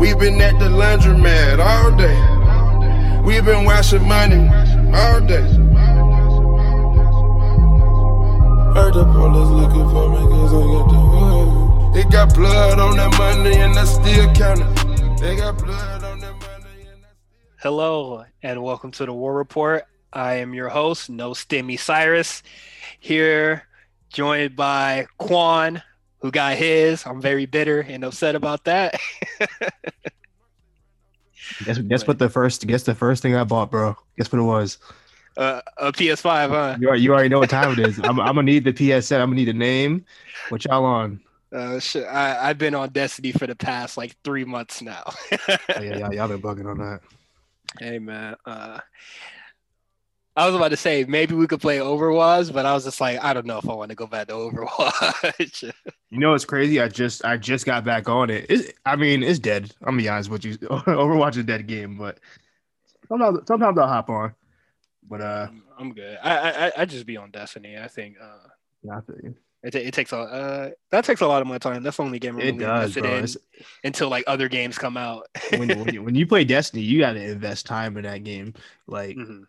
We been at the laundromat all day. We've been washing money all day. Heard the police looking for me cause I got the hood. It got blood on that money and I still count it. They got blood on that money and I Hello and welcome to the War Report. I am your host, No Stimmy Cyrus, here joined by Quan, who got his. I'm very bitter and upset about that. Guess guess what the first guess the first thing I bought, bro. Guess what it was. uh, a PS5, huh? You already, you already know what time it is. I'm, I'm gonna need the PSN. I'm gonna need a name. What y'all on? Uh, shit, I, I've been on Destiny for the past like three months now. Oh, yeah, yeah, y'all been bugging on that. hey man, uh, I was about to say maybe we could play Overwatch, but I was just like, I don't know if I want to go back to Overwatch. You know it's crazy? I just I just got back on it. It's, I mean, it's dead. I'm gonna be honest with you. Overwatch is a dead game, but sometimes sometimes I'll hop on. But uh, I'm, good. I, I I just be on Destiny. I think uh, yeah, I feel you. it, it takes a uh, that takes a lot of my time. That's the only game I'm It really does, invested in until like other games come out. when, when, you, when you play Destiny, you got to invest time in that game. Like Mhm.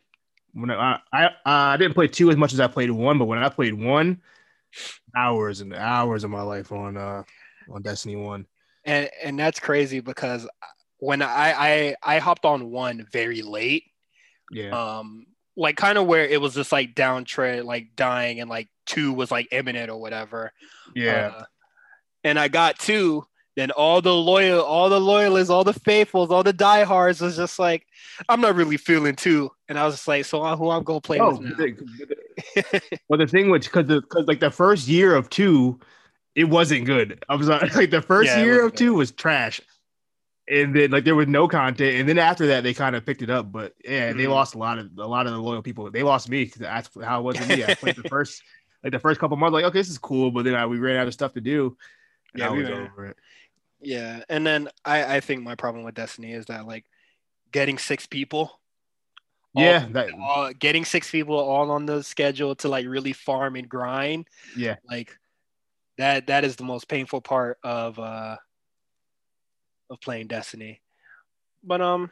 When I, I I didn't play two as much as I played one, but when I played one, hours and hours of my life on uh on Destiny One. and and that's crazy because when I I I hopped on one very late, Yeah, um, like kind of where it was just like downtread, like dying, and like two was like imminent or whatever. yeah. Uh, and I got two. Then all the loyal, all the loyalists, all the faithfuls, all the diehards was just like, I'm not really feeling too. And I was just like, so who I'm gonna play oh, with now? well, the thing which because because like the first year of two, it wasn't good. I was like, the first Yeah, year of two was trash, and then like there was no content, and then after that they kind of picked it up. But yeah, they Mhm. lost a lot of a lot of the loyal people. They lost me because that's how it was with me. I played the first like the first couple months, like okay, this is cool, but then I, we ran out of stuff to do. And Yeah, I we over it. Yeah, and then I I think my problem with Destiny is that like getting six people. all- Yeah, that, all- getting six people all on the schedule to like really farm and grind yeah. like that that is the most painful part of uh of playing destiny but um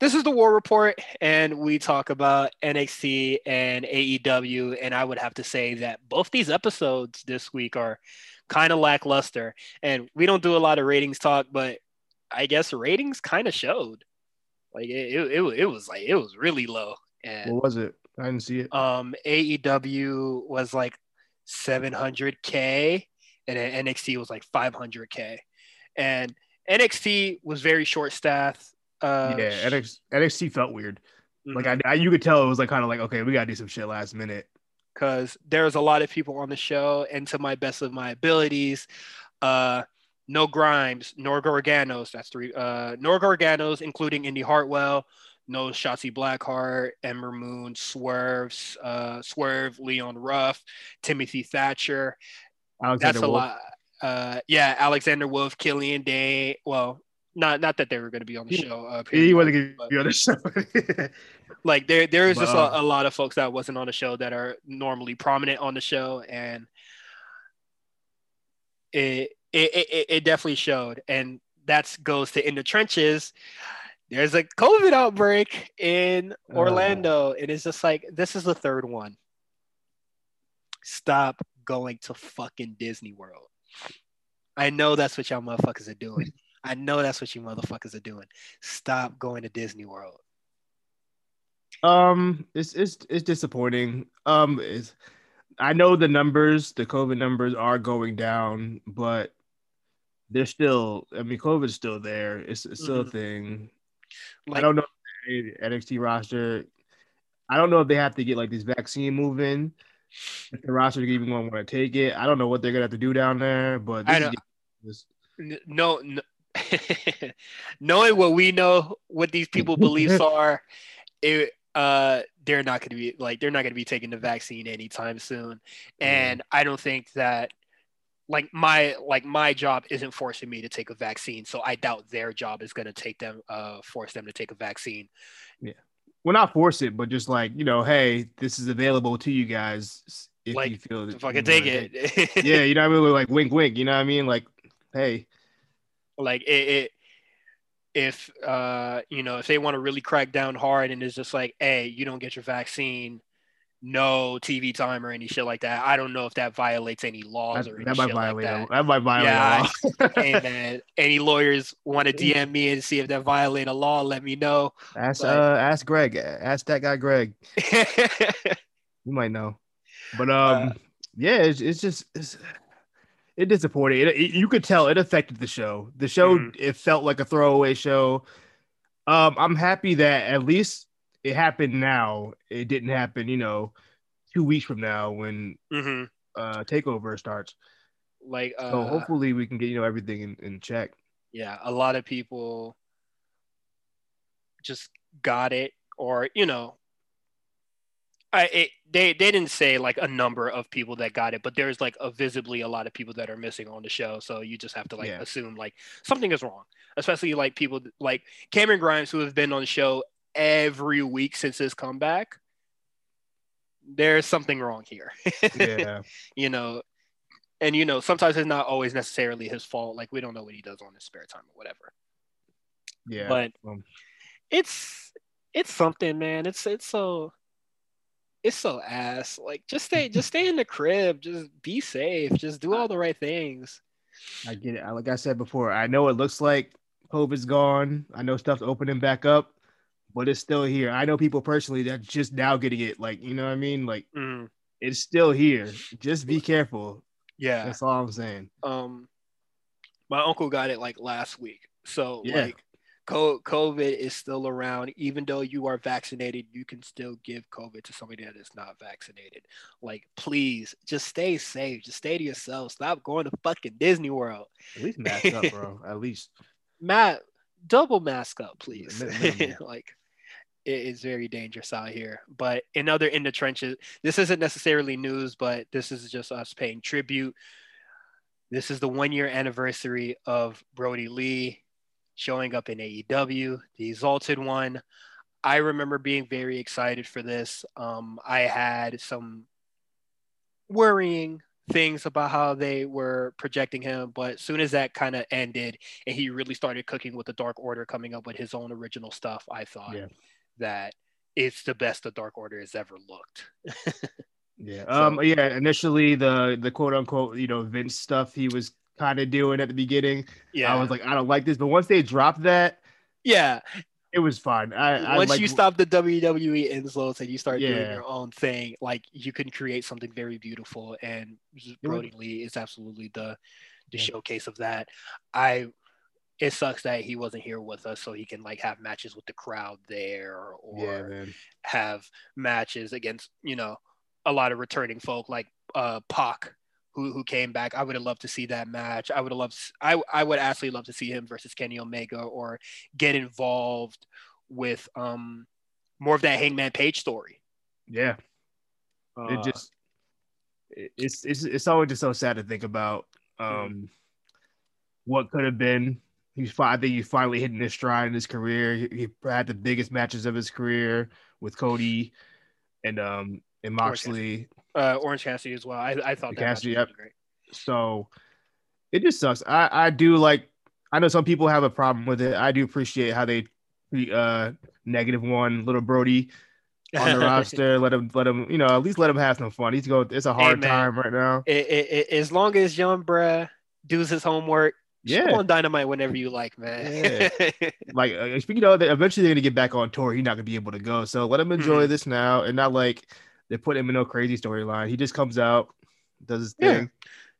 this is the war report and we talk about nxt and aew and i would have to say that both these episodes this week are kind of lackluster. And we don't do a lot of ratings talk but i guess ratings kind of showed. Like it, it, it, it was like it was really low. And What was it? I didn't see it. um AEW was like 700k and then NXT was like 500k and NXT was very short staffed uh yeah, NXT, NXT felt weird. Like mhm, I, I, you could tell it was like kind of like okay, we gotta do some shit last minute. because there's a lot of people on the show and to my best of my abilities uh no grimes nor Garganos. that's three uh nor Garganos, including Indi Hartwell no Shotzi Blackheart, Ember Moon, Swerves, uh, Swerve, Leon Ruff, Timothy Thatcher, Alexander that's a Wolfe. lot. Uh, yeah, Alexander Wolfe, Killian Dain. Well, not not that they were going to be on the He- show. Uh, He wasn't gonna be on the show. like there there is just uh, a, a lot of folks that wasn't on the show that are normally prominent on the show, and it it it, it definitely showed, and that goes to in the trenches. There's a COVID outbreak in Uh. Orlando, and it's just like this is the third one. Stop going to fucking Disney World. I know that's what y'all motherfuckers are doing. I know that's what you motherfuckers are doing. Stop going to Disney World. um, it's it's it's disappointing. Um, it's, I know the numbers, the COVID numbers are going down, but they're still. I mean, COVID's still there. It's, it's still Mhm. a thing. I don't know if NXT roster. I don't know if they have to get like this vaccine moving. If the roster even going to want to take it, I don't know what they're gonna have to do down there. But I don't- is- no, no knowing what we know, what these people beliefs are, it uh they're not going to be like they're not going to be taking the vaccine anytime soon, and I don't think that like my like my job isn't forcing me to take a vaccine, so I doubt their job is going to take them uh force them to take a vaccine. Yeah well, not force it, but just like you know, hey, this is available to you guys if Like, you feel that Fucking you take wanna it. yeah, you know what I mean? Like wink, wink. You know what I mean? Like, hey, like it, it if uh you know if they want to really crack down hard and it's just like hey you don't get your vaccine no TV time or any shit like that. I don't know if that violates any laws That, or any that might shit like violate. that. that might violate. Yeah, a law. man, any lawyers want to DM me and see if that violate a law? Let me know. ask but- uh ask Greg. Ask that guy Greg. You might know. But um, Uh, yeah, it's, it's just it's it disappointed. It, it- you could tell it affected the show. The show Mhm. it felt like a throwaway show. Um, I'm happy that at least it happened now. It didn't happen, you know, two weeks from now when hmm uh takeover starts. Like, uh, So hopefully we can get you know everything in, in check. yeah, a lot of people just got it, or you know, I it, they they didn't say like a number of people that got it, but there's like a visibly a lot of people that are missing on the show. So you just have to like Yeah. assume like something is wrong, especially like people like Cameron Grimes who have been on the show every week since his comeback. There's something wrong here. Yeah. you know, and you know, sometimes it's not always necessarily his fault. Like we don't know what he does on his spare time or whatever. yeah. But um, it's it's something, man. It's it's so it's so ass. Like just stay just stay in the crib. Just be safe. Just do all the right things. I get it. Like I said before, I know it looks like COVID's gone. I know stuff's opening back up, but it's still here. I know people personally that just now getting it. Like, you know what I mean? Like, Mm, it's still here. Just be careful. yeah. That's all I'm saying. Um my uncle got it like last week. So Yeah. like COVID is still around. Even though you are vaccinated, you can still give COVID to somebody that is not vaccinated. Like, please, just stay safe. Just stay to yourself. Stop going to fucking Disney World. At least mask up, bro. At least. Matt, double mask up, please. Like, it is very dangerous out here. But in other in the trenches, this isn't necessarily news, but this is just us paying tribute. This is the one year anniversary of Brodie Lee showing up in AEW, the Exalted One. I remember being very excited for this. Um, I had some worrying things about how they were projecting him, but as soon as that kind of ended and he really started cooking with the Dark Order, coming up with his own original stuff, I thought Yeah. that it's the best the Dark Order has ever looked. Yeah. So- Um. Yeah. Initially, the the quote unquote you know Vince stuff he was kind of doing at the beginning. Yeah, I was like, I don't like this. But once they dropped that, yeah. it was fine. I, I Once like, you stop the WWE insults and you start doing your own thing, like you can create something very beautiful. And Brodie Lee is absolutely the the Yeah. showcase of that. I it sucks that he wasn't here with us so he can like have matches with the crowd there or Yeah, have matches against you know a lot of returning folk like uh Pac who who came back. I would have loved to see that match. I would have loved I I would absolutely love to see him versus Kenny Omega or get involved with um more of that Hangman Page story. Yeah. Uh, it just it's it's it's always just so sad to think about um Mm-hmm. what could have been. He's I think he's finally hitting his stride in his career. He, he had the biggest matches of his career with Cody and um and Moxley. uh, Orange Cassidy as well. I, I thought that Cassidy, yep. great. So it just sucks. I I do like. I know some people have a problem with it. I do appreciate how they uh negative one little Brodie on the roster. Let him let him you know at least let him have some fun. He's going. It's a hard man. time right now. It- it- it- as long as young bruh does his homework, Yeah. on Dynamite whenever you like, man. like uh, speaking of eventually they're gonna get back on tour. He's not gonna be able to go. So let him enjoy Mhm. this now, and not like they put him in no crazy storyline. He just comes out, does his Yeah. thing.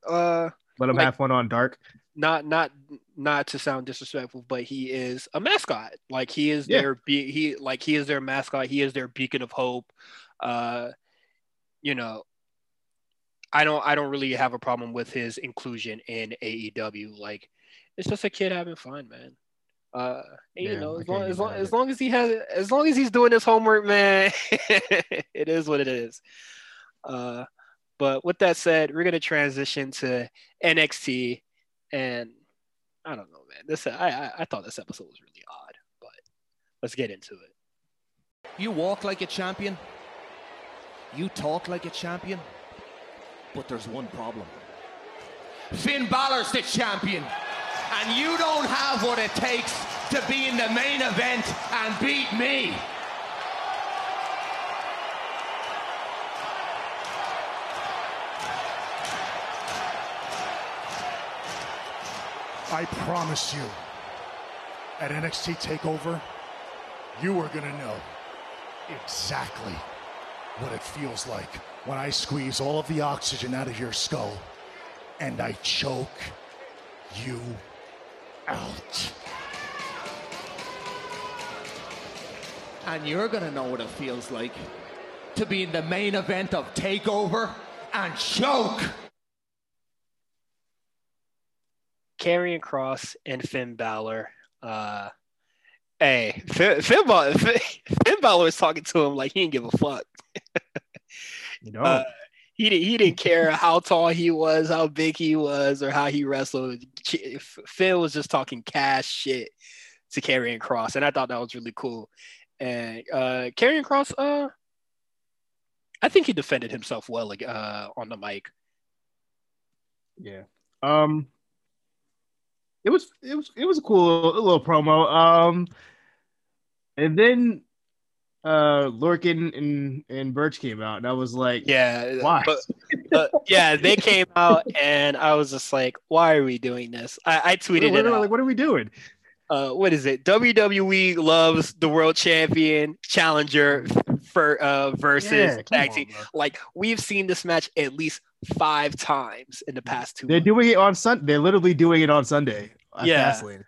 uh, Let him Like- have fun on Dark. not not not to sound disrespectful, but he is a mascot. Like he is Yeah. their be he like he is their mascot. He is their beacon of hope. Uh, you know, I don't I don't really have a problem with his inclusion in AEW. Like it's just a kid having fun, man. Uh, and, you know, as long as long, as long as he has as long as he's doing his homework, man, it is what it is. Uh, but with that said, we're gonna transition to NXT, and I don't know, man. This I I, I thought this episode was really odd, but let's get into it. You walk like a champion. You talk like a champion. But there's one problem. Finn Balor's the champion. And you don't have what it takes to be in the main event and beat me. I promise you, at NXT TakeOver, you are going to know exactly what it feels like when I squeeze all of the oxygen out of your skull and I choke you out. And you're going to know what it feels like to be in the main event of TakeOver and choke. Karrion Kross and Finn Balor. Uh, hey, Finn, Finn, Balor, Finn, Finn Balor was talking to him like he didn't give a fuck. You know, Uh, he didn't. He didn't care how tall he was, how big he was, or how he wrestled. Finn was just talking cash shit to Karrion Kross, and I thought that was really cool. And uh, Karrion Kross, uh, I think he defended himself well uh, on the mic. yeah. Um, it was it was it was a cool little promo. Um, and then uh Lorcan and and Birch came out, and I was like, Yeah, Why? But, but yeah, they came out, and I was just like, "Why are we doing this?" I, I tweeted what- it. like, what are we doing? uh, what is it? WWE loves the world champion challenger for uh versus Yeah, tag team. bro. Like we've seen this match at least five times in the past two. They're months. doing it on Sun. They're literally doing it on Sunday. Yeah. Fastlane.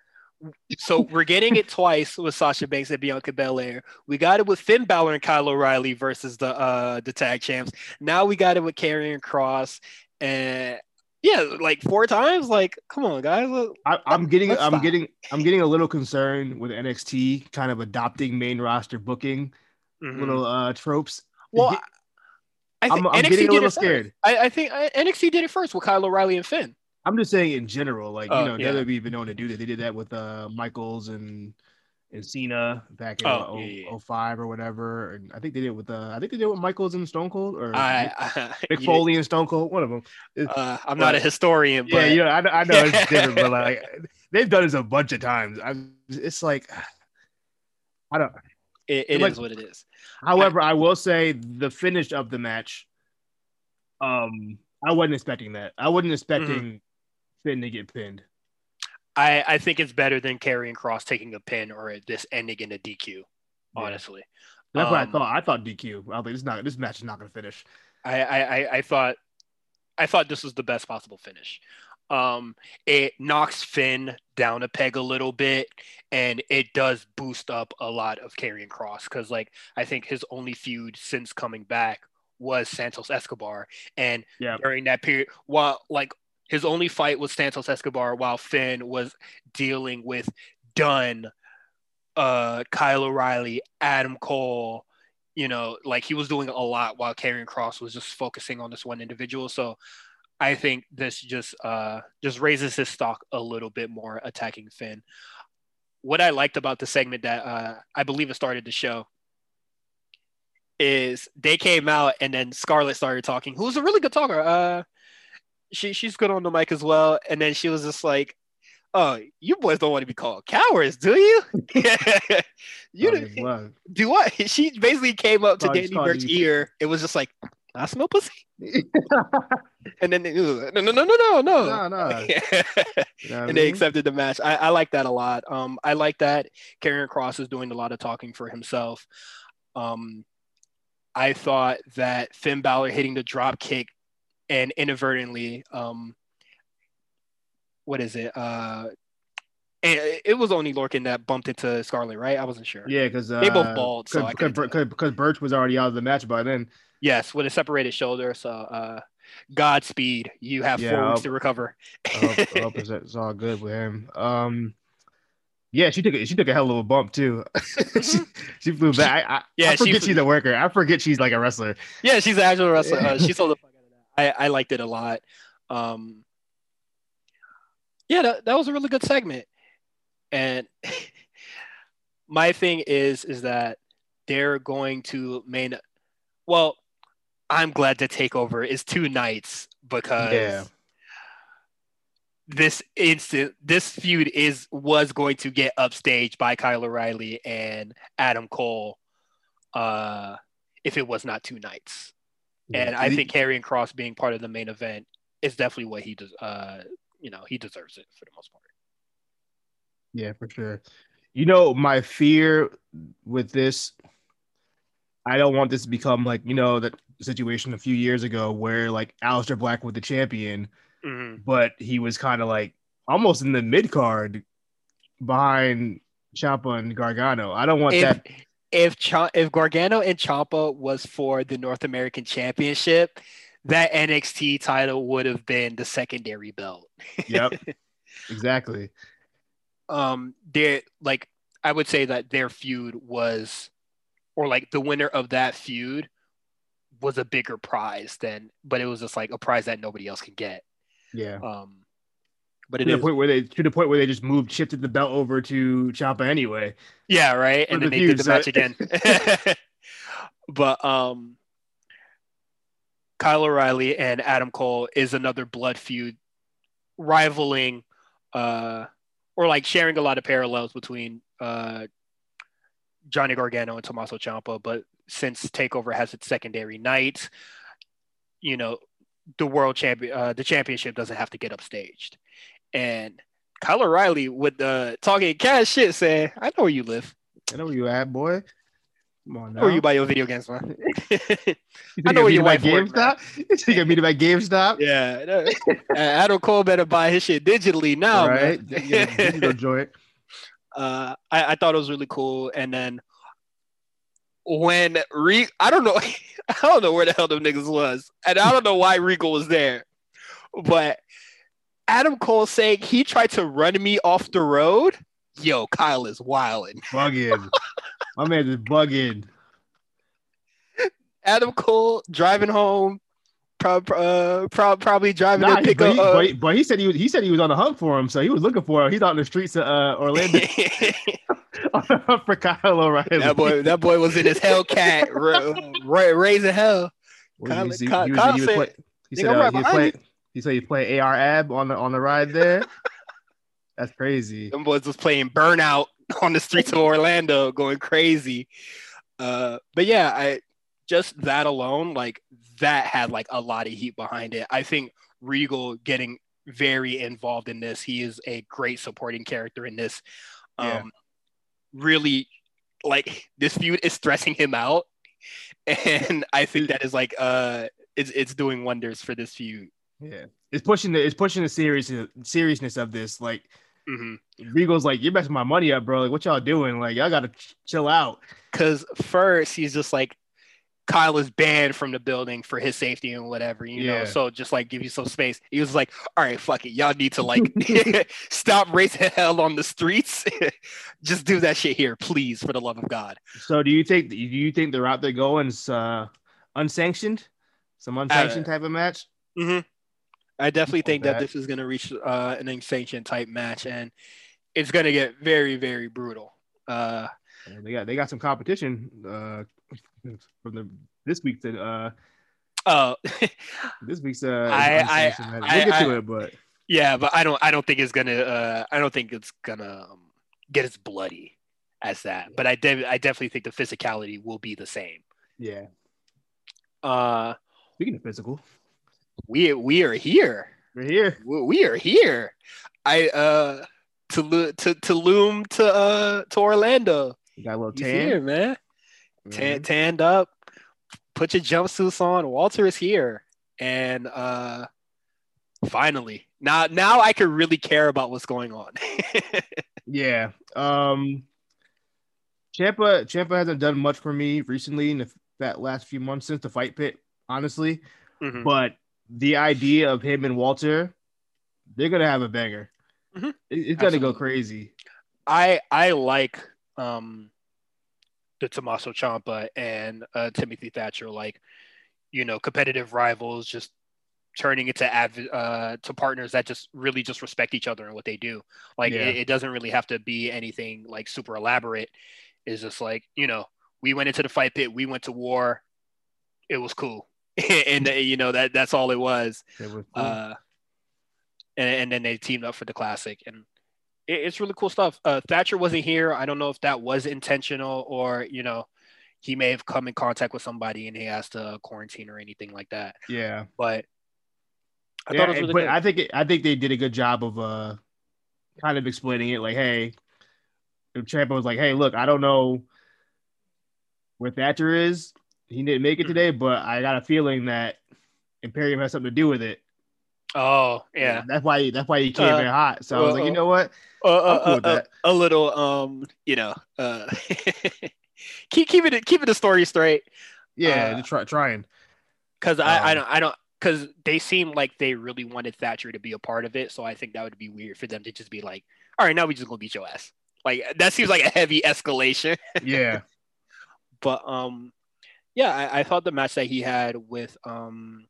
So we're getting it twice with Sasha Banks and Bianca Belair. We got it with Finn Balor and Kyle O'Reilly versus the uh the tag champs. Now we got it with Karrion Kross and yeah, like four times. Like, come on, guys. Look, I, I'm getting, I'm stop. getting, I'm getting a little concerned with NXT kind of adopting main roster booking mhm. little uh tropes. Well, Get- I think I'm, I'm NXT getting a little scared. I, I think uh, NXT did it first with Kyle O'Reilly and Finn. I'm just saying in general, like Oh, you know, yeah. WWE been known to do that. They did that with uh Michaels and and Cena back in Oh, uh, yeah, yeah. 05 or whatever. And I think they did it with uh I think they did it with Michaels and Stone Cold or I, I Mick Foley and Stone Cold, one of them. Uh, I'm not a historian, but yeah, you know, I, I know it's different, but like they've done this a bunch of times. I'm, it's like I don't. it, it like- is what it is. However, I will say the finish of the match. Um, I wasn't expecting that. I wasn't expecting Mm-hmm. Finn to get pinned. I, I think it's better than Karrion Kross taking a pin or this ending in a DQ. Yeah. Honestly, That's what I Um, thought. I thought DQ. I was like, this not. This match is not going to finish. I, I, I, I thought I thought this was the best possible finish. Um, it knocks Finn down a peg a little bit, and it does boost up a lot of Karrion Kross because, like, I think his only feud since coming back was Santos Escobar, and Yeah. during that period, while like his only fight was Santos Escobar, while Finn was dealing with Dunne, uh, Kyle O'Reilly, Adam Cole, you know, like he was doing a lot while Karrion Kross was just focusing on this one individual. So I think this just uh just raises his stock a little bit more attacking Finn. What I liked about the segment that uh I believe it started the show is they came out and then Scarlett started talking, who's a really good talker. Uh she she's good on the mic as well. And then she was just like, Oh, you boys don't want to be called cowards, do you? you didn't- well, do what? She basically came up to Danny Burch's ear. It was just like, I smell pussy. And then it was like, no, no, no, no, no, no. no, no. You know what I and they accepted the match. I, I like that a lot. Um, I like that Karrion Kross is doing a lot of talking for himself. Um, I thought that Finn Balor hitting the drop kick and inadvertently, um, what is it? Uh, and it was only Lorcan that bumped into Scarlett, right? I wasn't sure. Yeah, because uh, They both bald, so I couldn't because Birch was already out of the match by then. Yes, with a separated shoulder. So, uh, Godspeed. You have Yeah, four weeks to recover. I hope, it's, all good with him. Um, yeah, she took a, she took a hell of a bump too. she, she flew back. I, I, Yeah, I she forget flew- she's a worker. I forget she's like a wrestler. Yeah, she's an actual wrestler. Uh, she sold the fuck out of that. I, I liked it a lot. Um, yeah, that, that was a really good segment. And my thing is, is that they're going to main. Well, I'm glad to take over is two nights because Yeah. this instant this feud is was going to get upstaged by Kyle O'Reilly and Adam Cole uh if it was not two nights. And I think Karrion Kross being part of the main event is definitely what he does uh you know, he deserves it for the most part. Yeah, for sure. You know, my fear with this, I don't want this to become like, you know, that situation a few years ago where like Aleister Black was the champion, Mhm. but he was kind of like almost in the mid card behind Ciampa and Gargano. I don't want If that. If Cha- if Gargano and Ciampa was for the North American Championship, that NXT title would have been the secondary belt. Yep, exactly. um their like I would say that their feud was or like the winner of that feud was a bigger prize than but it was just like a prize that nobody else can get. Yeah. Um but To it the point where they to the point where they just moved shifted the belt over to Ciampa anyway. yeah, right. And for then the they did the match again. but um Kyle O'Reilly and Adam Cole is another blood feud rivaling uh or like sharing a lot of parallels between uh Johnny Gargano and Tommaso Ciampa, but since Takeover has its secondary night, you know, the world champion uh the championship doesn't have to get upstaged. And Kyle O'Reilly with the talking cash shit saying, I know where you live. I know where you at, boy. Come on now. Or you buy your video games, man. I know where meet your him at wife work, man. GameStop? You think I meet him at GameStop? yeah. Uh, Adam Cole better buy his shit digitally now, right? man. Get a digital joint. uh, I, I thought it was really cool. And then when Re I don't know, I don't know where the hell them niggas was, and I don't know why Regal was there, but Adam Cole saying he tried to run me off the road. Yo, Kyle is wilding. Bugging. My man is bugging. Adam Cole driving home, prob- uh, prob- probably driving Nah, to pick but, he, uh, but, he, but he said he was he said he was on the hunt for him, so he was looking for him. He's out in the streets of uh, Orlando on the hunt for Kyle O'Reilly. that boy, that boy was in his Hellcat, ra- ra- raising hell. Kyle- he- Kyle- he Kyle he said, play- he said uh, he was playing. He said he playing AR Ab on the on the ride there. That's crazy. Them boys was playing Burnout on the streets of Orlando, going crazy. Uh, but yeah, I just that alone, like that had like a lot of heat behind it. I think Regal getting very involved in this. He is a great supporting character in this. Um, Yeah. really, like this feud is stressing him out, and I think that is like uh, it's it's doing wonders for this feud. Yeah, it's pushing the it's pushing the serious seriousness of this. Like hmm Regal's like, you're messing my money up, bro. Like, what y'all doing? Like, y'all gotta ch- chill out. because first he's just like Kyle is banned from the building for his safety and whatever, you know. So just like give you some space. He was like, "All right, fuck it, y'all need to like stop raising hell on the streets. just do that shit here, please, for the love of God." So, do you think do you think the route they're going is uh, unsanctioned, some unsanctioned type of match? Mm-hmm. I definitely think that that. this is gonna reach uh, an unsanctioned type match, and it's gonna get very, very brutal. Uh, They got they got some competition uh, from the this week's uh oh, this week's uh I- I- I- we'll get to I- it, but Yeah, but I don't. I don't think it's gonna. Uh, I don't think it's gonna um, get as bloody as that. But I, de- I definitely think the physicality will be the same. yeah. Uh, Speaking of physical, we we are here. we're here. We, are here. I uh to lo- to to loom to uh to Orlando. You got a little tan. here, man. Tan, Mhm. tanned up. Put your jumpsuits on. Walter is here, and uh, finally, now now I can really care about what's going on. Yeah. Um Ciampa Ciampa hasn't done much for me recently in the, that last few months since the fight pit, honestly. Mhm. But the idea of him and Walter, they're gonna have a banger. Mhm. It- it's gonna go crazy. I I like um the Tommaso Ciampa and uh, Timothy Thatcher like you know competitive rivals just turning into adv- uh to partners that just really just respect each other and what they do like Yeah. it, it doesn't really have to be anything like super elaborate it's just like you know we went into the fight pit we went to war it was cool and uh, you know that that's all it was It was cool. uh and, and then they teamed up for the classic, and it, it's really cool stuff. Uh, Thatcher wasn't here. I don't know if that was intentional or you know he may have come in contact with somebody and he has to quarantine or anything like that. Yeah, but I yeah, thought it was really but good. I think it, I think they did a good job of uh kind of explaining it. Like, hey, Ciampa was like, hey, look, I don't know where Thatcher is. He didn't make it mm-hmm. today, but I got a feeling that Imperium has something to do with it. Oh yeah, that's why that's why he came uh, in hot. So I was like, you know what, uh, uh, cool uh, a little um, you know, uh, keep keep it keep it the story straight. Yeah, uh, try, trying. Because I um, I don't I don't because they seem like they really wanted Thatcher to be a part of it. So I think that would be weird for them to just be like, all right, now we just gonna beat your ass. Like that seems like a heavy escalation. yeah. but um, yeah, I, I, thought the match that he had with um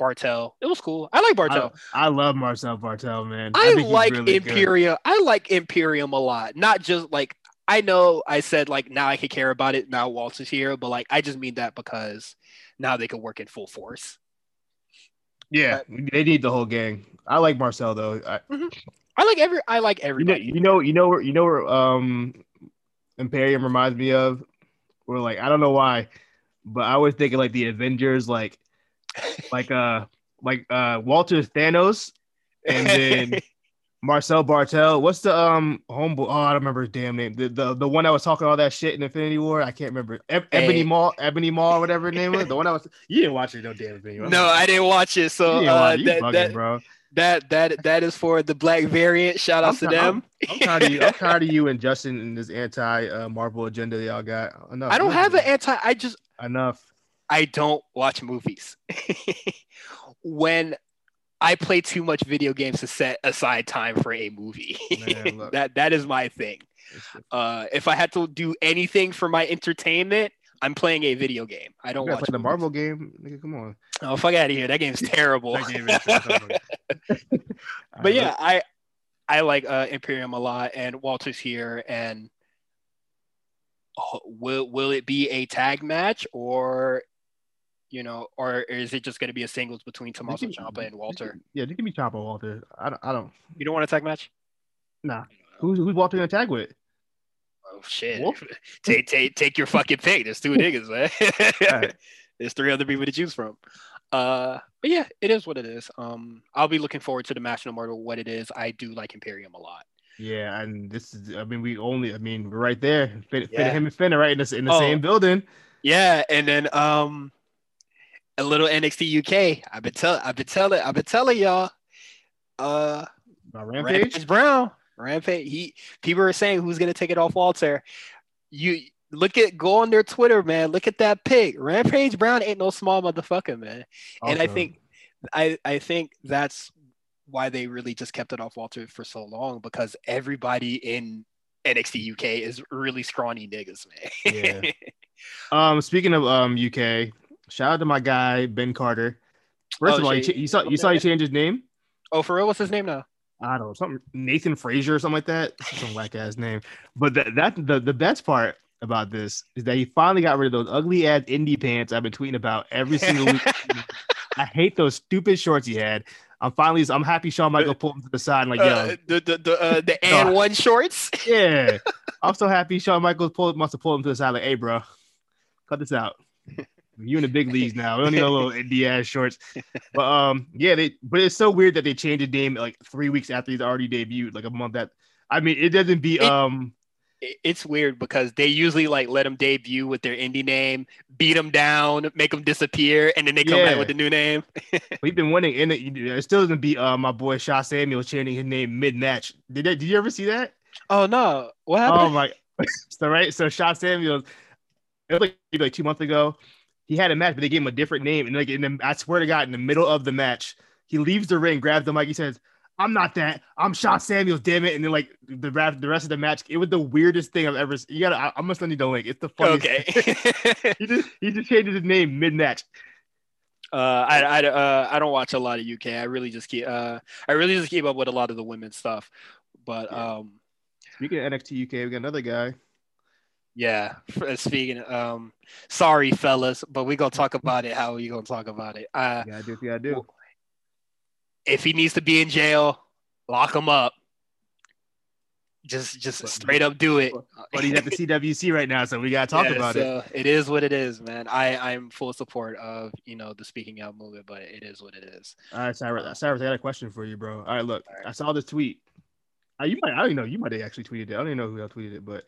Barthel, it was cool. I like Barthel. I, I love Marcel Barthel, man. I, I like really Imperium. Good. I like Imperium a lot. Not just like I know I said like now I could care about it now Walter's here, but like I just mean that because now they can work in full force. Yeah, but, they need the whole gang. I like Marcel though. I, mm-hmm. I like every. I like everybody. You know, you know, you know where you know where um Imperium reminds me of. Where like I don't know why, but I was thinking like the Avengers, like like uh like uh Walter Thanos, and then Marcel Barthel. What's the um homeboy? Oh, I don't remember his damn name. The, the the one that was talking all that shit in Infinity War. I can't remember. E- hey. Ebony Maw, Ebony Maw, whatever his name was. The one that was. You didn't watch it, no damn Infinity War. No, I didn't watch it. So uh, watch it. that, bugging, that, bro. That that that is for the black variant. Shout out to them. I'm, I'm tired of you. I'm tired of you and Justin and this anti uh, Marvel agenda y'all got. Enough. I don't have an anti. I just enough. I don't watch movies. when I play too much video games to set aside time for a movie. Man, that that is my thing. Uh, if I had to do anything for my entertainment, I'm playing a video game. I don't watch the Marvel game. Nigga, come on. Oh fuck out of here! That game's terrible. that game is but yeah, I I like uh, Imperium a lot, and Walter's here, and oh, will will it be a tag match or you know, or is it just going to be a singles between Tommaso Ciampa and Walter? Yeah, can be Ciampa Walter. I don't, I don't. You don't want a tag match? Nah. Who's who's Walter going to tag with? Oh shit! take take take your fucking pick. There's two niggas, man. right. There's three other people to choose from. Uh, but yeah, it is what it is. Um, I'll be looking forward to the match no matter what it is. I do like Imperium a lot. Yeah, and this is. I mean, we only. I mean, we're right there. Fit, yeah. him and Finna right in the in the oh, same building. Yeah, and then um, a little NXT UK. I've been telling, I've been telling, I've been telling y'all. Uh, Rampage? Rampage Brown, Rampage. He people are saying who's gonna take it off Walter. You look at go on their Twitter, man. Look at that pic. Rampage Brown ain't no small motherfucker, man. Awesome. And I think, I I think that's why they really just kept it off Walter for so long because everybody in NXT UK is really scrawny niggas, man. yeah. Um, speaking of um UK, Shout out to my guy Ben Carter. First oh, of all, you, you, saw you saw he changed his name. Oh, for real? What's his name now? I don't know, something Nathan Frazer or something like that. Some whack ass name. But that, that the, the best part about this is that he finally got rid of those ugly ass indie pants I've been tweeting about every single week. I hate those stupid shorts he had. I'm finally I'm happy Shawn Michael pulled him to the side and like, yo, uh, the the the, uh, the and one shorts. yeah, I'm so happy Shawn Michaels pulled must have pulled him to the side like, hey, bro, cut this out. You in the big leagues now. We don't need a little indie ass shorts. But um, yeah, they but it's so weird that they changed the name like three weeks after he's already debuted, like a month that I mean it doesn't be it, um it's weird because they usually like let them debut with their indie name, beat them down, make them disappear, and then they come yeah. back with the new name. We've been winning, and it, it still doesn't beat uh, my boy Sha Samuels changing his name mid match. Did that, did you ever see that? Oh no, what happened? Oh my, so right, so Sha Samuels, it was like like two months ago he had a match, but they gave him a different name. And like, in the, I swear to God, in the middle of the match, he leaves the ring, grabs the mic, he says, "I'm not that. I'm Sha Samuels, damn it!" And then like the the rest of the match, it was the weirdest thing I've ever. You gotta, I, I must send you the link. It's the funniest. Okay. he just he just changed his name mid match. Uh, I I uh, I don't watch a lot of UK. I really just keep uh I really just keep up with a lot of the women's stuff. But yeah. um, speaking of NXT UK, we got another guy. Yeah, speaking. Um, sorry, fellas, but we gonna talk about it. How are you gonna talk about it? Uh, yeah, I do. Yeah, I do. if he needs to be in jail, lock him up. Just just straight up do it. But he's at the CWC right now, so we gotta talk Yeah, about it. It is what it is, man. I I'm full support of you know the speaking out movement, but it is what it is. All right, Cyrus, Cyrus, I got a question for you, bro. All right, look, All right. I saw this tweet. Uh, you might, I don't even know, you might have actually tweeted it. I don't even know who else tweeted it, but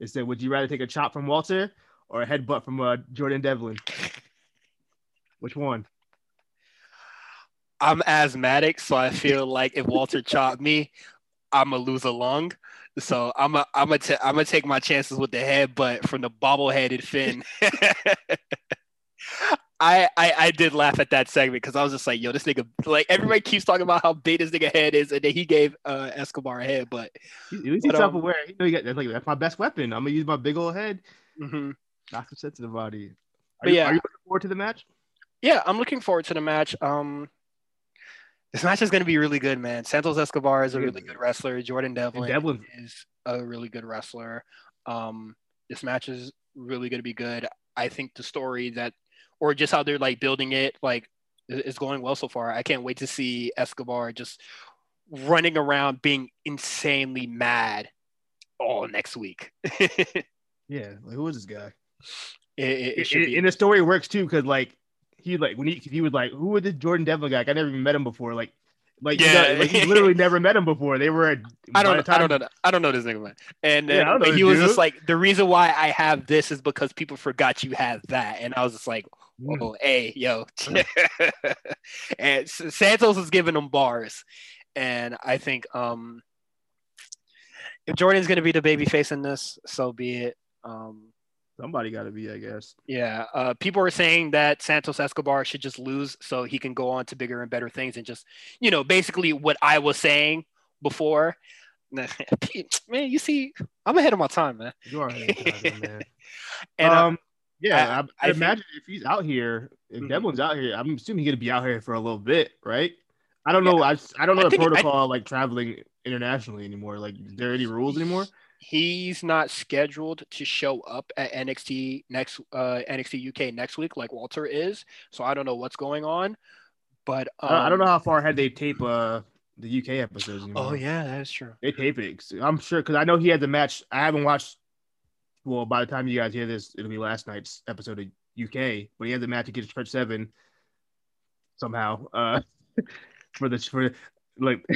it said, "Would you rather take a chop from Walter or a headbutt from uh, Jordan Devlin?" Which one? I'm asthmatic, so I feel like if Walter chopped me, I'm gonna lose a lung. So I'm a, I'm gonna t- I'm gonna take my chances with the head, but from the bobbleheaded Finn. I, I I did laugh at that segment because I was just like, yo, this nigga like everybody keeps talking about how big this nigga head is, and then he gave uh, Escobar a head, but He, he's But, um, self-aware. You know, you got that's like that's my best weapon. I'm gonna use my big old head, mhm. knock some sense in the body. Are you, yeah. are you looking forward to the match? yeah, I'm looking forward to the match. Um, this match is going to be really good, man. Santos Escobar is a really good wrestler. Jordan Devlin, Devlin- is a really good wrestler. Um, this match is really going to be good. I think the story that, or just how they're like building it, like it's going well so far. I can't wait to see Escobar just running around being insanely mad all next week. Yeah, like who is this guy? it, it should And- be. and the story works too because like he like when he he was like who was this Jordan Devlin guy? Like, I never even met him before. Like like you Yeah. know, like, he literally never met him before. They were. At, I don't. the know, I don't know. I don't know this nigga, man. And Yeah, then I but this he was just like, the reason why I have this is because people forgot you have that, and I was just like, Mm. oh, hey, yo. and Santos is giving them bars, and I think um, if Jordan's gonna be the baby face in this, so be it. Um, Somebody got to be, I guess. yeah, uh, people are saying that Santos Escobar should just lose so he can go on to bigger and better things and just, you know, basically what I was saying before. man, you see, I'm ahead of my time, man. You are ahead of time, man. And uh, um, yeah, I, I I imagine if he's out here, if Mhm. Devlin's out here, I'm assuming he's gonna be out here for a little bit, right? I don't know. I I don't know I the protocol like traveling internationally anymore. Like, is there any rules anymore? he's not scheduled to show up at NXT next uh, NXT UK next week like Walter is. So I don't know what's going on, but um, I, don't know how far ahead they tape uh the UK episodes anymore. Oh yeah, that is true. They tape it. I'm sure because I know he had the match. I haven't watched. Well, by the time you guys hear this, it'll be last night's episode of UK. But he had the match against Trent Seven somehow. Uh, for the for like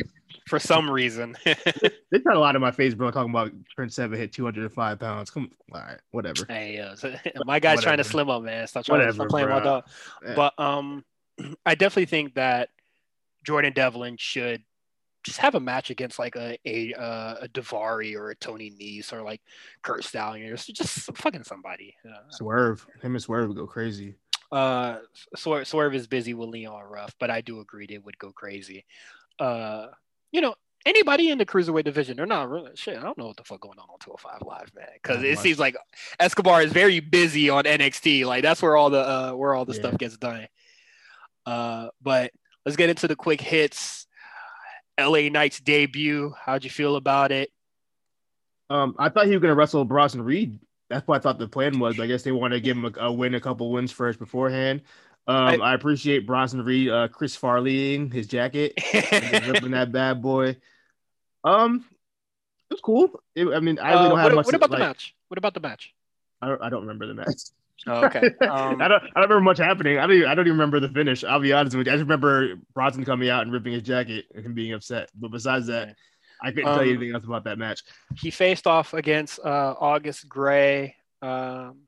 For some reason, they got a lot in my face, bro. Talking about Trent Seven hit 205 pounds. Come, all right, whatever. hey, uh, so- my guy's trying to slim up, man. Stop trying to Whatever, stop playing my dog. Yeah. But um, I definitely think that Jordan Devlin should just have a match against like a a uh, a Daivari or a Tony Nese or like Curt Stallion or just fucking somebody. Uh, Swerve, him and Swerve would go crazy. uh Swerve, Swerve is busy with Leon Ruff, but I do agree they would go crazy. Uh, you know, anybody in the cruiserweight division, they're not really shit. I don't know what the fuck going on on 205 Live, man, because it much. seems like Escobar is very busy on NXT. Like that's where all the uh, where all the Yeah. stuff gets done. Uh, but let's get into the quick hits. LA Knight's debut. How'd you feel about it? Um, I thought he was gonna wrestle Bronson Reed. That's what I thought the plan was. I guess they wanted to give him a, a win, a couple wins first beforehand. Um, I, appreciate Bronson Reed, uh, Chris Farleying his jacket, ripping that bad boy. Um, it was cool. It- I mean, I really Uh, don't have what, much. what to- about like, the match? What about the match? I don't, I don't remember the match. Oh, okay. Um, I don't. I don't remember much happening. I don't. Even, I don't even remember the finish. I'll be honest with you. I just remember Bronson coming out and ripping his jacket and him being upset. But besides that, I couldn't tell you Um, anything else about that match. he faced off against uh, August Grey. Um,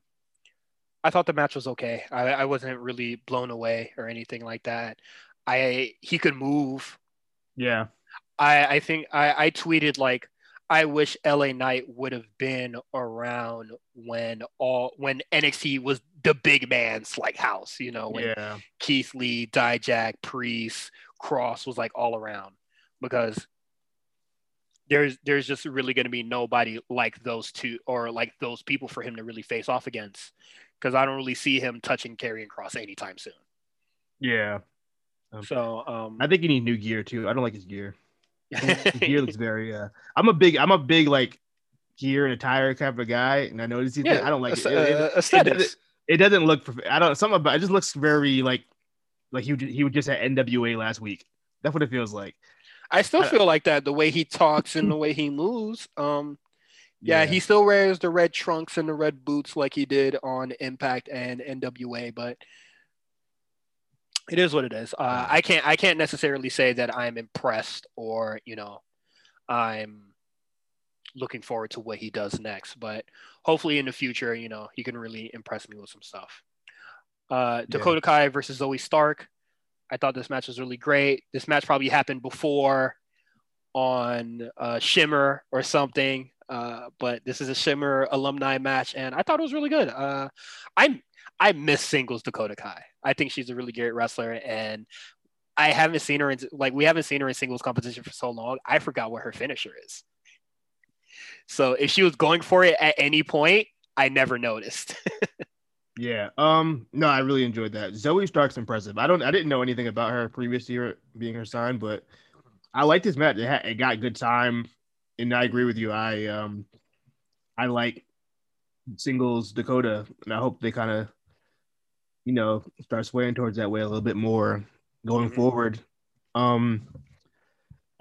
I thought the match was okay. I, I wasn't really blown away or anything like that. I he could move. Yeah. I I think I I tweeted like I wish LA Knight would have been around when all when NXT was the big man's like house. You know when Yeah. Keith Lee, Dijak, Priest, Kross was like all around because there's there's just really going to be nobody like those two or like those people for him to really face off against because I don't really see him touching Karrion Kross anytime soon. Yeah. Um, So um, I think he needs new gear too. I don't like his gear. Gear looks very. Uh, I'm a big. I'm a big like gear and attire type of guy, and I notice yeah, things. I don't like it. It, it, uh, it doesn't, it doesn't look. I don't. Something about it just looks very like like he he was just at NWA last week. That's what it feels like. I still I- feel like that the way he talks and the way he moves. Um, yeah, he still wears the red trunks and the red boots like he did on Impact and NWA, but it is what it is. Uh, I can't I can't necessarily say that I'm impressed or you know I'm looking forward to what he does next, but hopefully in the future, you know, he can really impress me with some stuff. Uh, Dakota Kai versus Zoey Stark. I thought this match was really great. This match probably happened before on uh, Shimmer or something, uh, but this is a Shimmer alumni match, and I thought it was really good. Uh, I I miss singles Dakota Kai. I think she's a really great wrestler, and I haven't seen her in like we haven't seen her in singles competition for so long. I forgot what her finisher is. So if she was going for it at any point, I never noticed. Yeah. Um. No, I really enjoyed that. Zoey Stark's impressive. I don't. I didn't know anything about her previous year being her sign, but I like this match. It, had, it got good time, and I agree with you. I um, I like singles Dakota, and I hope they kind of, you know, start swaying towards that way a little bit more going Mhm. forward. Um.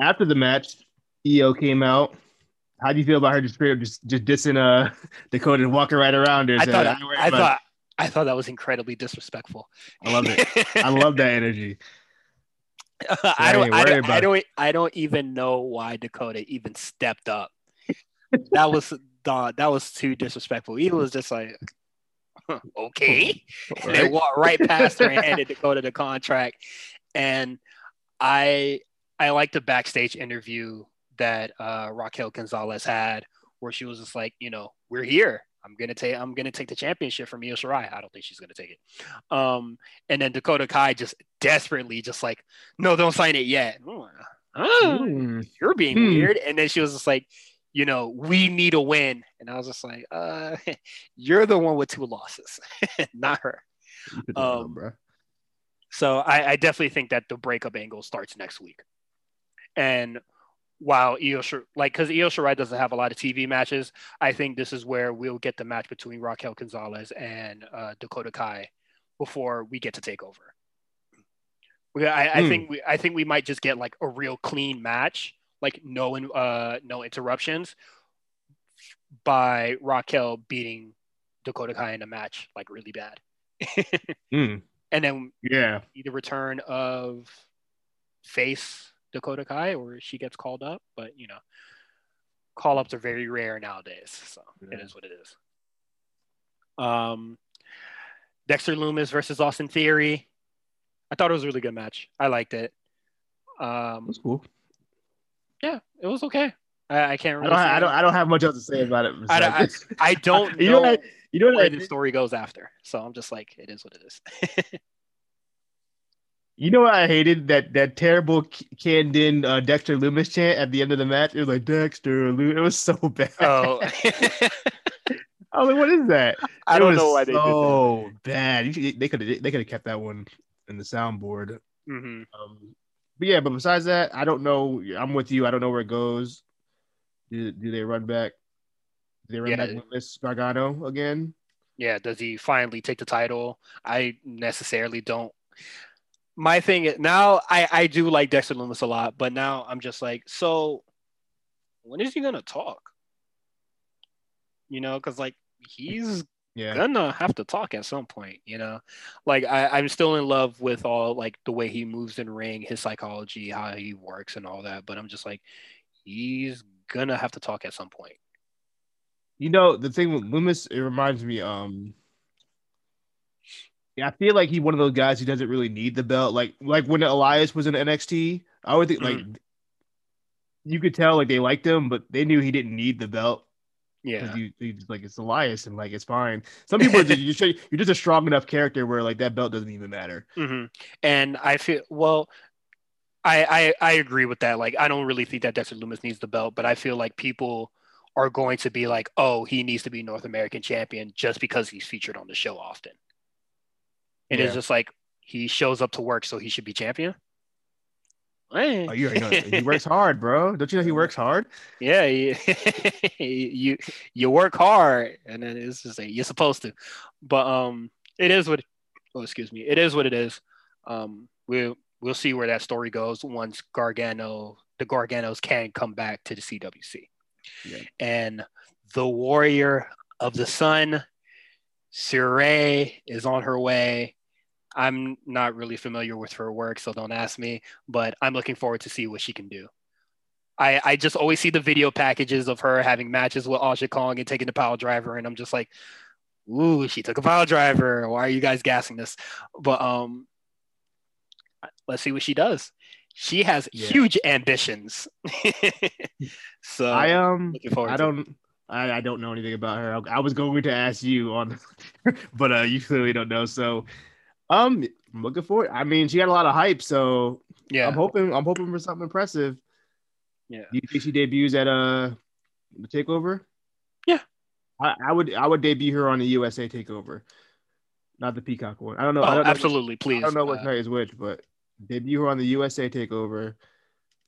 After the match, Io came out. How do you feel about her just straight up just just dissing uh Dakota and walking right around her? I thought "I I thought I thought that was incredibly disrespectful. I love it. I love that energy. I don't, I don't, I don't, I don't even know why Dakota even stepped up. that was. That was too disrespectful. He was just like, okay, and then Right? walked right past her and handed Dakota the contract. And I, I like the backstage interview that uh, Raquel Gonzalez had, where she was just like, you know, we're here. I'm gonna take I'm gonna take the championship from Io Shirai. I don't think she's gonna take it. Um, and then Dakota Kai just desperately just like, no, don't sign it yet. Oh, Mm. you're being Hmm. weird. And then she was just like, you know, we need a win. And I was just like, uh, you're the one with two losses, not her. Um. So I, I definitely think that the breakup angle starts next week. And while Io Shir- like because Io Shirai doesn't have a lot of TV matches, I think this is where we'll get the match between Raquel Gonzalez and uh, Dakota Kai before we get to take over. We, I, I Hmm. think we I think we might just get like a real clean match, like no in- uh no interruptions by Raquel beating Dakota Kai in a match like really bad. Mm. and then Yeah. the return of face Dakota Kai or she gets called up, but you know, call ups are very rare nowadays. So it Yeah. is what it is. Um, Dexter Lumis versus Austin Theory. I thought it was a really good match. I liked it. Um, That's cool. yeah, it was okay. I, I can't I don't, I don't. I don't have much else to say about it. I don't- besides- I don't you know you know what? where I the story goes after. So I'm just like, it is what it is. You know what I hated that that terrible K- Camden uh, Dexter Lumis chant at the end of the match. It was like Dexter Lumis. It was so bad. oh, I was like, what is that? I It don't know why they did that. so bad. You They could have. They could have kept that one in the soundboard. Mhm. Um, but yeah, but besides that, I don't know. I'm with you. I don't know where it goes. Do, do they run back? Do they run Yeah. back Lumis Gargano again? yeah, does he finally take the title? I necessarily don't. My thing is now I, I do like Dexter Lumis a lot, but now I'm just like, so when is he gonna talk? You know, because like he's Yeah. gonna have to talk at some point, you know. Like I, I'm still in love with all like the way he moves in ring, his psychology, how he works and all that, but I'm just like, he's gonna have to talk at some point. You know, the thing with Lumis, it reminds me, um, I feel like he's one of those guys who doesn't really need the belt. Like, like when Elias was in NXT, I would think like you could tell like they liked him, but they knew he didn't need the belt. Yeah. you, you just like it's Elias and like it's fine. Some people are just, you should, you're just a strong enough character where like that belt doesn't even matter. hmm And I feel well. I, I I agree with that. Like I don't really think that Dexter Lumis needs the belt, but I feel like people are going to be like, oh, he needs to be North American champion just because he's featured on the show often. It is Yeah. just like he shows up to work, so he should be champion. Oh, you know he works hard, bro. Don't you know he works hard? Yeah, you, you you work hard, and then it's just like you're supposed to. But um, it is what. Oh, excuse me. It is what it is. Um, we we'll see where that story goes once Gargano, the Garganos can come back to the CWC. Yeah. And the Warrior of the Sun, Sarray, is on her way. I'm not really familiar with her work, so don't ask me, but I'm looking forward to see what she can do. I, I just always see the video packages of her having matches with Aja Kong and taking the power driver, and I'm just like, ooh, she took a power driver. Why are you guys gassing this? But um, let's see what she does. She has Yeah. huge ambitions. so I um looking forward I don't I, I don't know anything about her. I, I was going to ask you on, but uh, you clearly don't know. So, um, I'm looking forward. I mean, she got a lot of hype, so yeah, I'm hoping I'm hoping for something impressive. Yeah. Do you think she debuts at uh the takeover? Yeah. I, I would I would debut her on the USA takeover, not the Peacock one. I don't know. I oh, don't know absolutely, please. I don't know which Uh, night is which, but debut her on the USA takeover,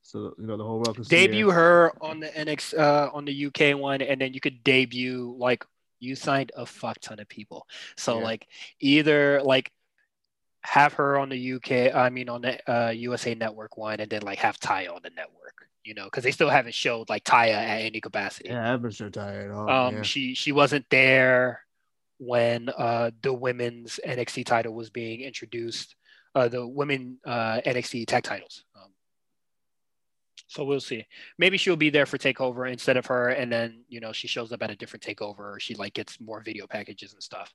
so you know the whole world can see debut her on the NX uh, on the UK one, and then you could debut like you signed a fuck ton of people. So Yeah. like either like have her on the UK, I mean on the uh, USA Network one, and then like have Taya on the network. You know, because they still haven't showed like Taya at any capacity. Yeah, I've been so tired. Oh, um, yeah. she she wasn't there when uh, the women's NXT title was being introduced. Uh, the women uh, NXT tag titles. Um, so we'll see. Maybe she'll be there for takeover instead of her, and then you know she shows up at a different takeover. Or she like gets more video packages and stuff.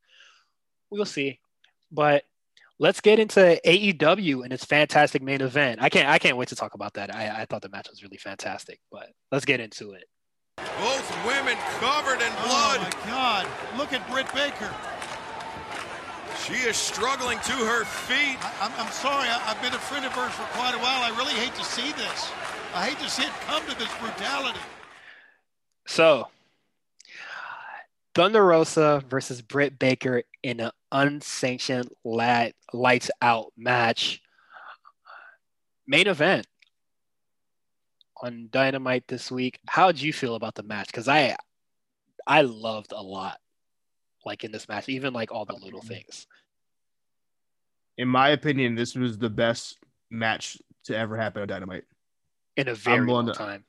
We'll see. But let's get into AEW and its fantastic main event. I can't I can't wait to talk about that. I, I thought the match was really fantastic. But let's get into it. Both women covered in blood. Oh my God! Look at Britt Baker. She is struggling to her feet. I, I'm, I'm sorry. I, I've been a friend of hers for quite a while. I really hate to see this. I hate to see it come to this brutality. So, Thunder Rosa versus Britt Baker in an unsanctioned lat, lights out match. Main event on Dynamite this week. How did you feel about the match? Because I, I loved a lot, like in this match, even like all the little mm-hmm. things. in my opinion, this was the best match to ever happen on Dynamite. In a very long to- time.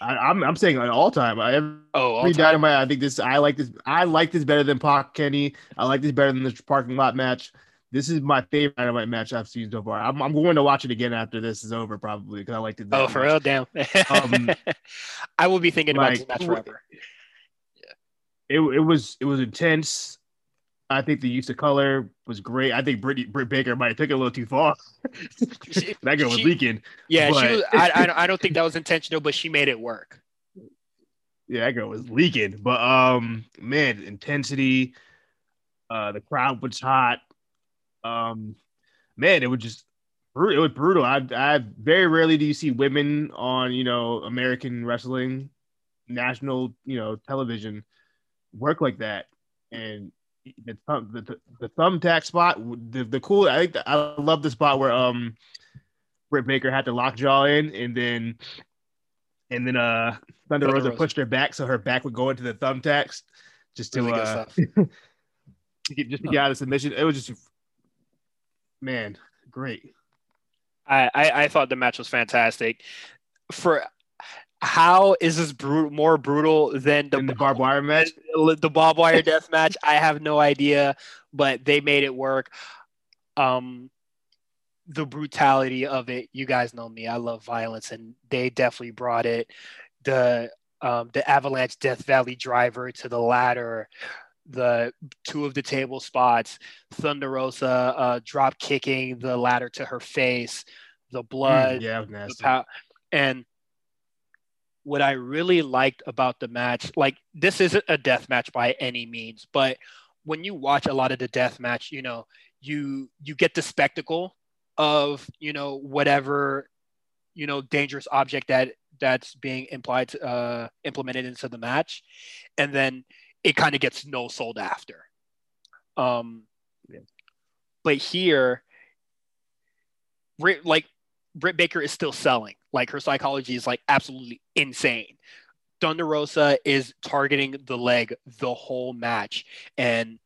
I, I'm I'm saying all time. I every Oh, all time. Dynamite. I think this. I like this. I like this better than Pac Kenny. I like this better than the parking lot match. This is my favorite Dynamite match I've seen so far. I'm, I'm going to watch it again after this is over, probably because I liked it. Oh, for much. real? Damn. Um, I will be thinking about like, this match forever. It, it was it was intense. I think the use of color was great. I think Britt, Britt Baker might have took it a little too far. That girl was she- leaking. Yeah, she But- was. I, I, I don't think that was intentional, but she made it work. Yeah, that girl was leaking. But um, man, intensity. Uh, the crowd was hot. Um, man, it was just brutal. It was brutal. I, I very rarely do you see women on you know American wrestling, national you know television, work like that. And the thumb, the, the thumbtack spot, the the cool. I think the, I love the spot where um, Britt Baker had the lockjaw in, and then. And then uh Thunder Thunder Rosa Rosa. pushed her back so her back would go into the thumbtacks just to Really good uh, stuff. to get just to get out of submission. It was just man, great. I, I, I thought the match was fantastic. For how is this brutal, more brutal than the, the barbed wire match, the barbed wire death match? I have no idea, but they made it work. Um, the brutality of it, you guys know me. I love violence, and they definitely brought it. The um, the Avalanche Death Valley driver to the ladder, the two of the table spots, Thunder Rosa uh, drop kicking the ladder to her face, the blood, Mm, yeah, was the nasty. pow- and what I really liked about the match, like this isn't a death match by any means, but when you watch a lot of the death match, you know, you you get the spectacle of you know whatever you know dangerous object that that's being implied uh implemented into the match and then it kind of gets no sold after um Yeah. but here like Britt Baker is still selling. Like her psychology is like absolutely insane. Thunder Rosa is targeting the leg the whole match, and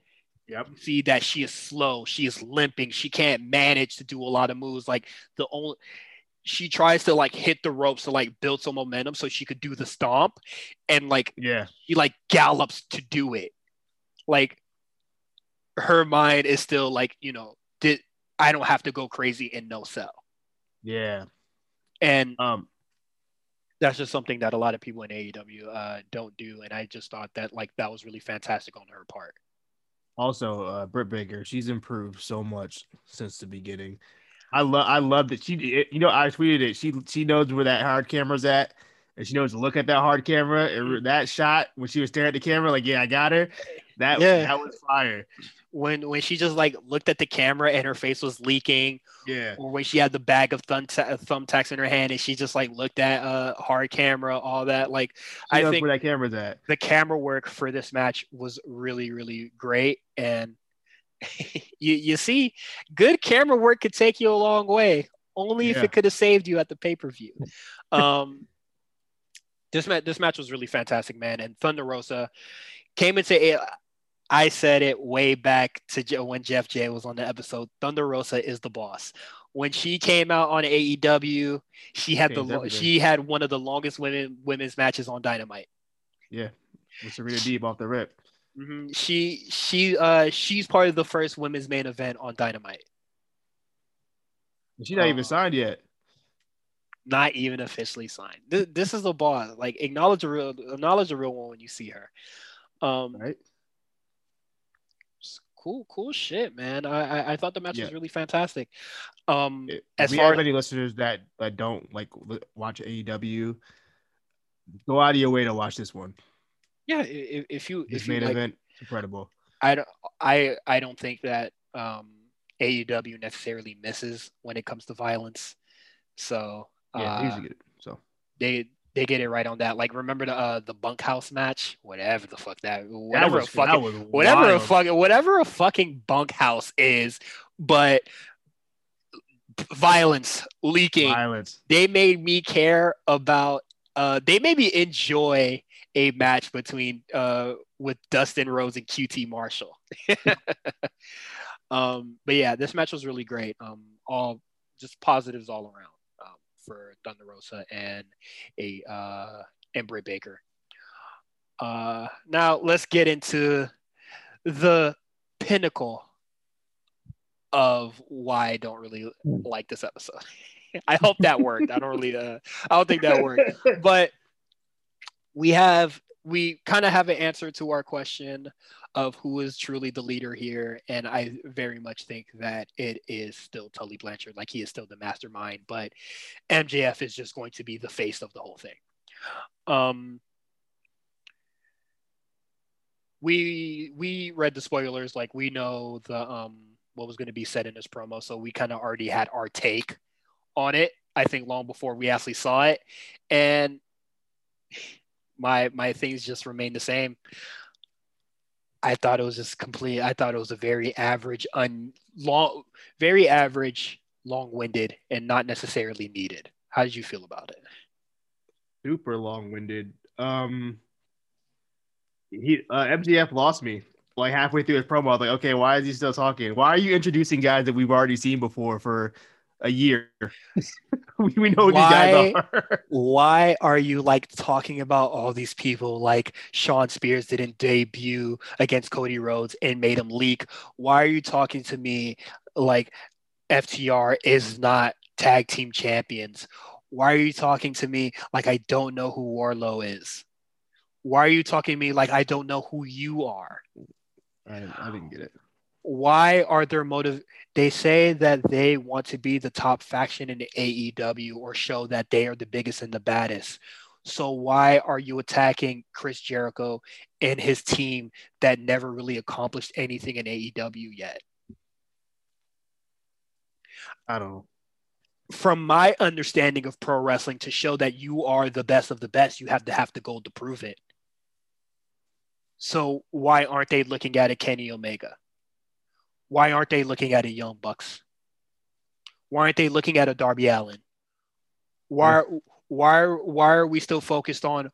Yep. You see that she is slow, she is limping, she can't manage to do a lot of moves. Like the only she tries to like hit the ropes to like build some momentum so she could do the stomp and like Yeah. she like gallops to do it. Like her mind is still like, you know, did I don't have to go crazy in no cell. Yeah. And Um. that's just something that a lot of people in AEW uh, don't do. And I just thought that like that was really fantastic on her part. Also, uh, Britt Baker, she's improved so much since the beginning. I love, I love that she, you know, I tweeted it. She, she knows where that hard camera's at, and she knows to look at that hard camera. And that shot when she was staring at the camera, like, yeah, I got her. That, Yeah. that was fire. When when she just like looked at the camera and her face was leaking, Yeah, or when she had the bag of thumb thumbtacks in her hand and she just like looked at uh hard camera, all that. Like she I think where that camera's at. the camera work for this match was really really great and you you see good camera work could take you a long way only if it could have saved you at the pay-per-view um this match this match was really fantastic man and thunder rosa came into a I said it way back to when Jeff J was on the episode. Thunder Rosa is the boss. When she came out on AEW, she had the Changed lo- everything. she had one of the longest women women's matches on Dynamite. Yeah, with Serena Deeb off the rip. Mhm. She she uh she's part of the first women's main event on Dynamite. She's not even Uh, signed yet. Not even officially signed. This, this is the boss. Like acknowledge the real acknowledge the real one when you see her. Um Right? cool, cool shit, man. I I, I thought the match was really fantastic. Um If as we far have any listeners that that don't like li- watch AEW, go out of your way to watch this one. yeah, if, if you This if you main like, event, incredible. I don't I I don't think that um AEW necessarily misses when it comes to violence. So Yeah, uh, they usually get it. So they they get it right on that. Like remember the uh, the bunkhouse match, whatever the fuck that whatever that was, a fucking whatever a fucking whatever a fucking bunkhouse is, but violence leaking. violence. They made me care about. Uh, they made me enjoy a match between uh with Dustin Rhodes and QT Marshall. um, but yeah, this match was really great. Um, all just positives all around for Thunder Rosa and a uh, Britt Baker. Uh, now let's get into the pinnacle of why I don't really like this episode. I hope that worked. I don't really, uh, I don't think that worked, but we have we kind of have an answer to our question of who is truly the leader here and i very much think that it is still tully blanchard like he is still the mastermind but mjf is just going to be the face of the whole thing. Um we we read the spoilers like we know the um what was going to be said in this promo so we kind of already had our take on it i think long before we actually saw it and my my things just remain the same i thought it was just complete i thought it was a very average un long very average long-winded and not necessarily needed how did you feel about it super long-winded. Um, he uh, MJF lost me like halfway through his promo. I was like, okay, why is he still talking? Why are you introducing guys that we've already seen before for a year? we, know who these guys are. why are you like talking about all these people like Shawn Spears didn't debut against Cody Rhodes and made him leak? Why are you talking to me like FTR is not tag team champions? Why are you talking to me like I don't know who Wardlow is? Why are you talking to me like I don't know who you are? I, I didn't get it. Why are their motive they say that they want to be the top faction in the AEW or show that they are the biggest and the baddest. So why are you attacking Chris Jericho and his team that never really accomplished anything in AEW yet? I don't know. From my understanding of pro wrestling, to show that you are the best of the best, you have to have the gold to prove it. So why aren't they looking at a Kenny Omega? Why aren't they looking at a Young Bucks? Why aren't they looking at a Darby Allin? Why why why are we still focused on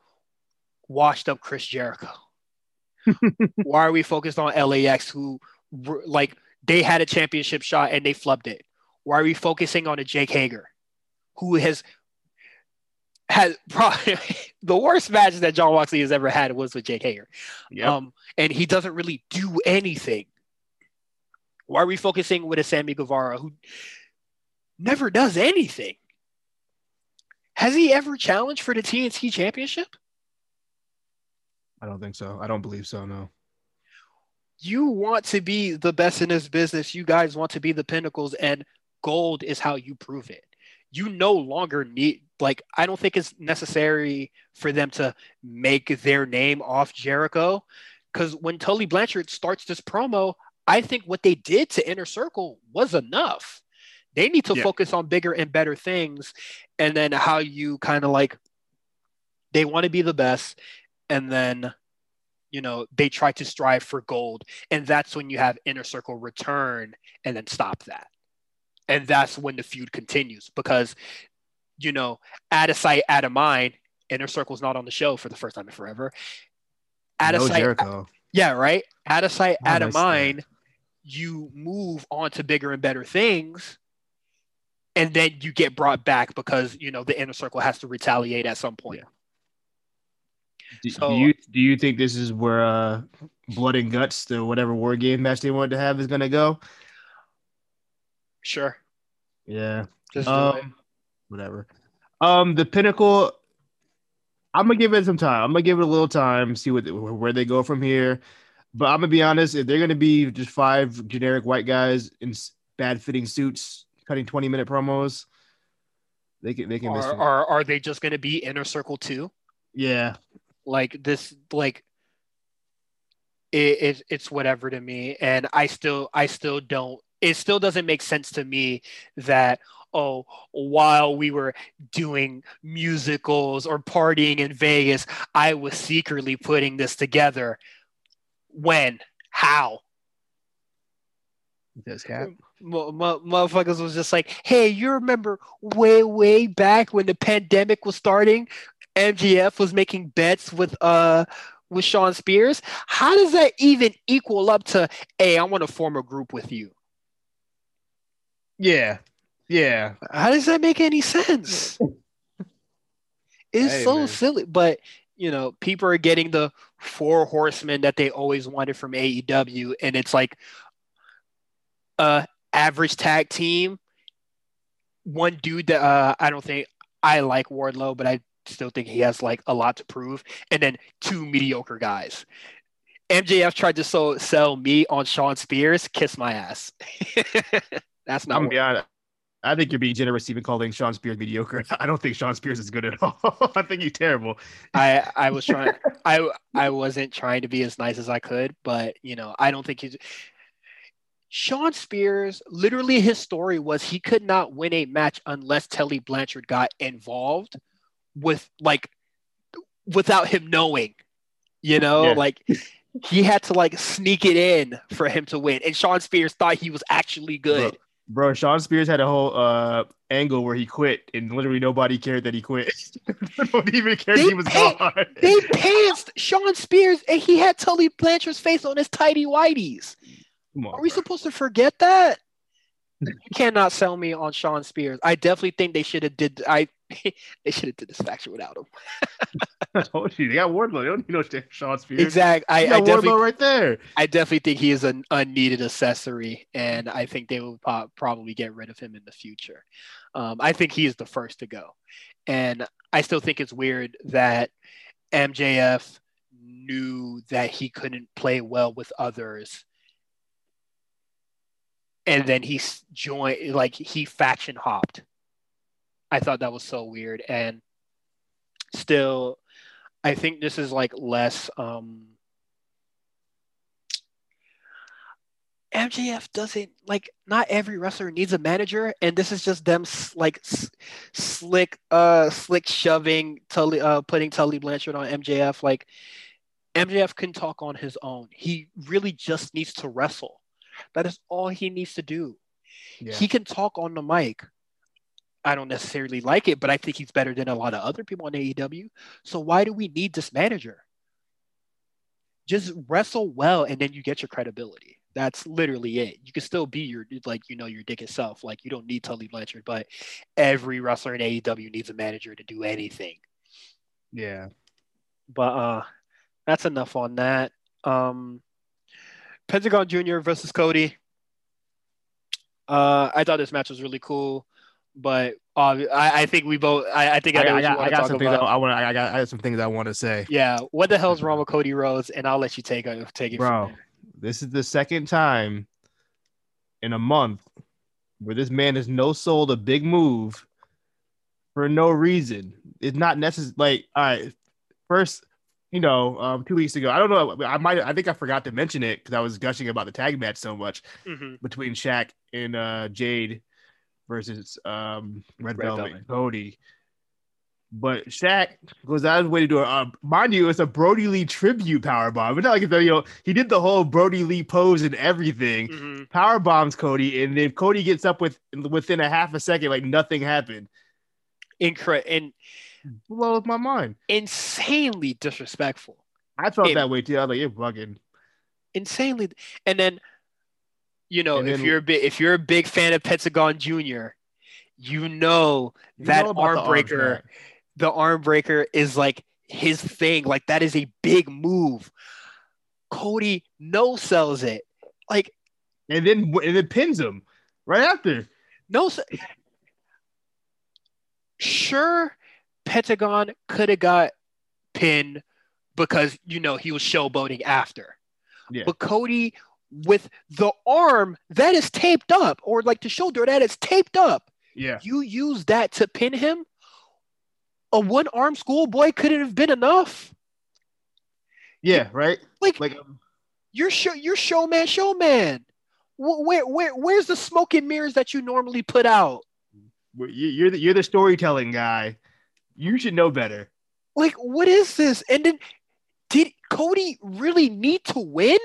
washed up Chris Jericho? why are we focused on LAX who like they had a championship shot and they flubbed it? Why are we focusing on a Jake Hager, who has had probably the worst match that Jon Moxley has ever had was with Jake Hager. Yep. Um, and he doesn't really do anything. Why are we focusing with a Sammy Guevara who never does anything? Has he ever challenged for the TNT championship? I don't think so. I don't believe so. No. You want to be the best in this business. You guys want to be the pinnacles, and gold is how you prove it. You no longer need, like, I don't think it's necessary for them to make their name off Jericho. Because when Tully Blanchard starts this promo, I think what they did to Inner Circle was enough. They need to Yeah. focus on bigger and better things. And then how you kind of like, they want to be the best. And then, you know, they try to strive for gold. And that's when you have Inner Circle return and then stop that. And that's when the feud continues because, you know, out of sight, out of mind, Inner Circle's not on the show for the first time in forever. Out of no sight, Jericho. yeah, right. Out of sight, out of mind. You move on to bigger and better things, and then you get brought back because you know the inner circle has to retaliate at some point. Do, So- do you do you think this is where uh, Blood and Guts, the whatever war game match they wanted to have, is gonna go? Sure, Yeah. just. Um, whatever. Um, the Pinnacle. I'm gonna give it some time. I'm gonna give it a little time, see what where they go from here. But I'm gonna be honest, if they're gonna be just five generic white guys in bad fitting suits cutting 20 minute promos, they can they can miss. Are, are are they just going to be inner circle too? yeah, Like this, like it, it it's whatever to me, and I still I still don't. It still doesn't make sense to me that oh, while we were doing musicals or partying in Vegas, I was secretly putting this together. When? How? Does Cap. Mo- mo- motherfuckers was just like, hey, you remember way, way back when the pandemic was starting, MJF was making bets with uh with Shawn Spears. How does that even equal up to, hey, I want to form a group with you? Yeah, yeah. How does that make any sense? It's Hey, so man. silly, but you know, people are getting the four horsemen that they always wanted from AEW, and it's like a average tag team. One dude that uh, I don't think I like Wardlow, but I still think he has like a lot to prove, and then two mediocre guys. MJF tried to so, sell me on Shawn Spears. Kiss my ass. That's not I'm gonna what be honest. I think you're being generous even calling Shawn Spears mediocre. I don't think Shawn Spears is good at all. I think he's terrible. I I was trying I I wasn't trying to be as nice as I could, but you know, I don't think he's Shawn Spears, literally his story was he could not win a match unless Tully Blanchard got involved with like without him knowing. You know, Yeah. like he had to like sneak it in for him to win. And Shawn Spears thought he was actually good. Bro, Shawn Spears had a whole uh angle where he quit and literally nobody cared that he quit. Nobody even cared They he was pay- gone. They pantsed Shawn Spears and he had Tully Blanchard's face on his tidy whities. On, Are we bro. supposed to forget that? You cannot sell me on Shawn Spears. I definitely think they should have did I they should have did this faction without him. I told you they got Wardlow. They don't need no Shawn Spears. Exactly. I, I, Wardlow right there. I definitely think he is an unneeded accessory, and I think they will po- probably get rid of him in the future. Um, I think he is the first to go, and I still think it's weird that MJF knew that he couldn't play well with others, and then he joined, like he faction hopped. I thought that was so weird, and still, I think this is like less. Um, MJF doesn't like not every wrestler needs a manager, and this is just them like slick, uh, slick shoving Tully, uh, putting Tully Blanchard on MJF. Like MJF can talk on his own. He really just needs to wrestle. That is all he needs to do. Yeah. He can talk on the mic. I don't necessarily like it, but I think he's better than a lot of other people on AEW. So why do we need this manager? Just wrestle well, and then you get your credibility. That's literally it. You can still be your like you know your dick itself. Like you don't need Tully Blanchard, but every wrestler in AEW needs a manager to do anything. Yeah. But uh that's enough on that. Um Pentagon Jr. versus Cody. Uh I thought this match was really cool, but uh, I, I think we both I, I think I, I, got, I got, I got some things I, want. I got, I got some things I want to say. Yeah, what the hell's wrong with Cody Rhodes? And I'll let you take it take it Bro, this is the second time in a month where this man has no sold a big move for no reason. It's not necessary. Like, all right, first, you know, um, two weeks ago, I don't know. I might, I think I forgot to mention it because I was gushing about the tag match so much Mhm. between Shaq and uh, Jade versus um, Red, Red Velvet, Velvet. Cody. But Shaq goes out of his way to do it. Uh, mind you, it's a Brodie Lee tribute power bomb. It's not like it's, you know he did the whole Brodie Lee pose and everything. Mhm. Power bombs Cody, and then Cody gets up with within a half a second, like nothing happened. Incre- and Blows my mind. insanely disrespectful. I felt It- that way too. I was like, you're bugging. Insanely and then you know, And if then- you're a big if you're a big fan of Pentagon Jr., you know You that know arm the arm breaker, the arm breaker is like his thing. Like that is a big move. Cody no sells it. Like and then and then pins him right after. no sure Pentagon could have got pinned because you know he was showboating after. Yeah. But Cody with the arm that is taped up or like the shoulder that is taped up, Yeah, you use that to pin him. A one arm schoolboy couldn't have been enough. yeah, right. Like, Like um, you're show you're showman showman. Where where where's the smoke and mirrors that you normally put out? you- you're the you're the storytelling guy. You should know better. Like what is this? And then did Cody really need to win?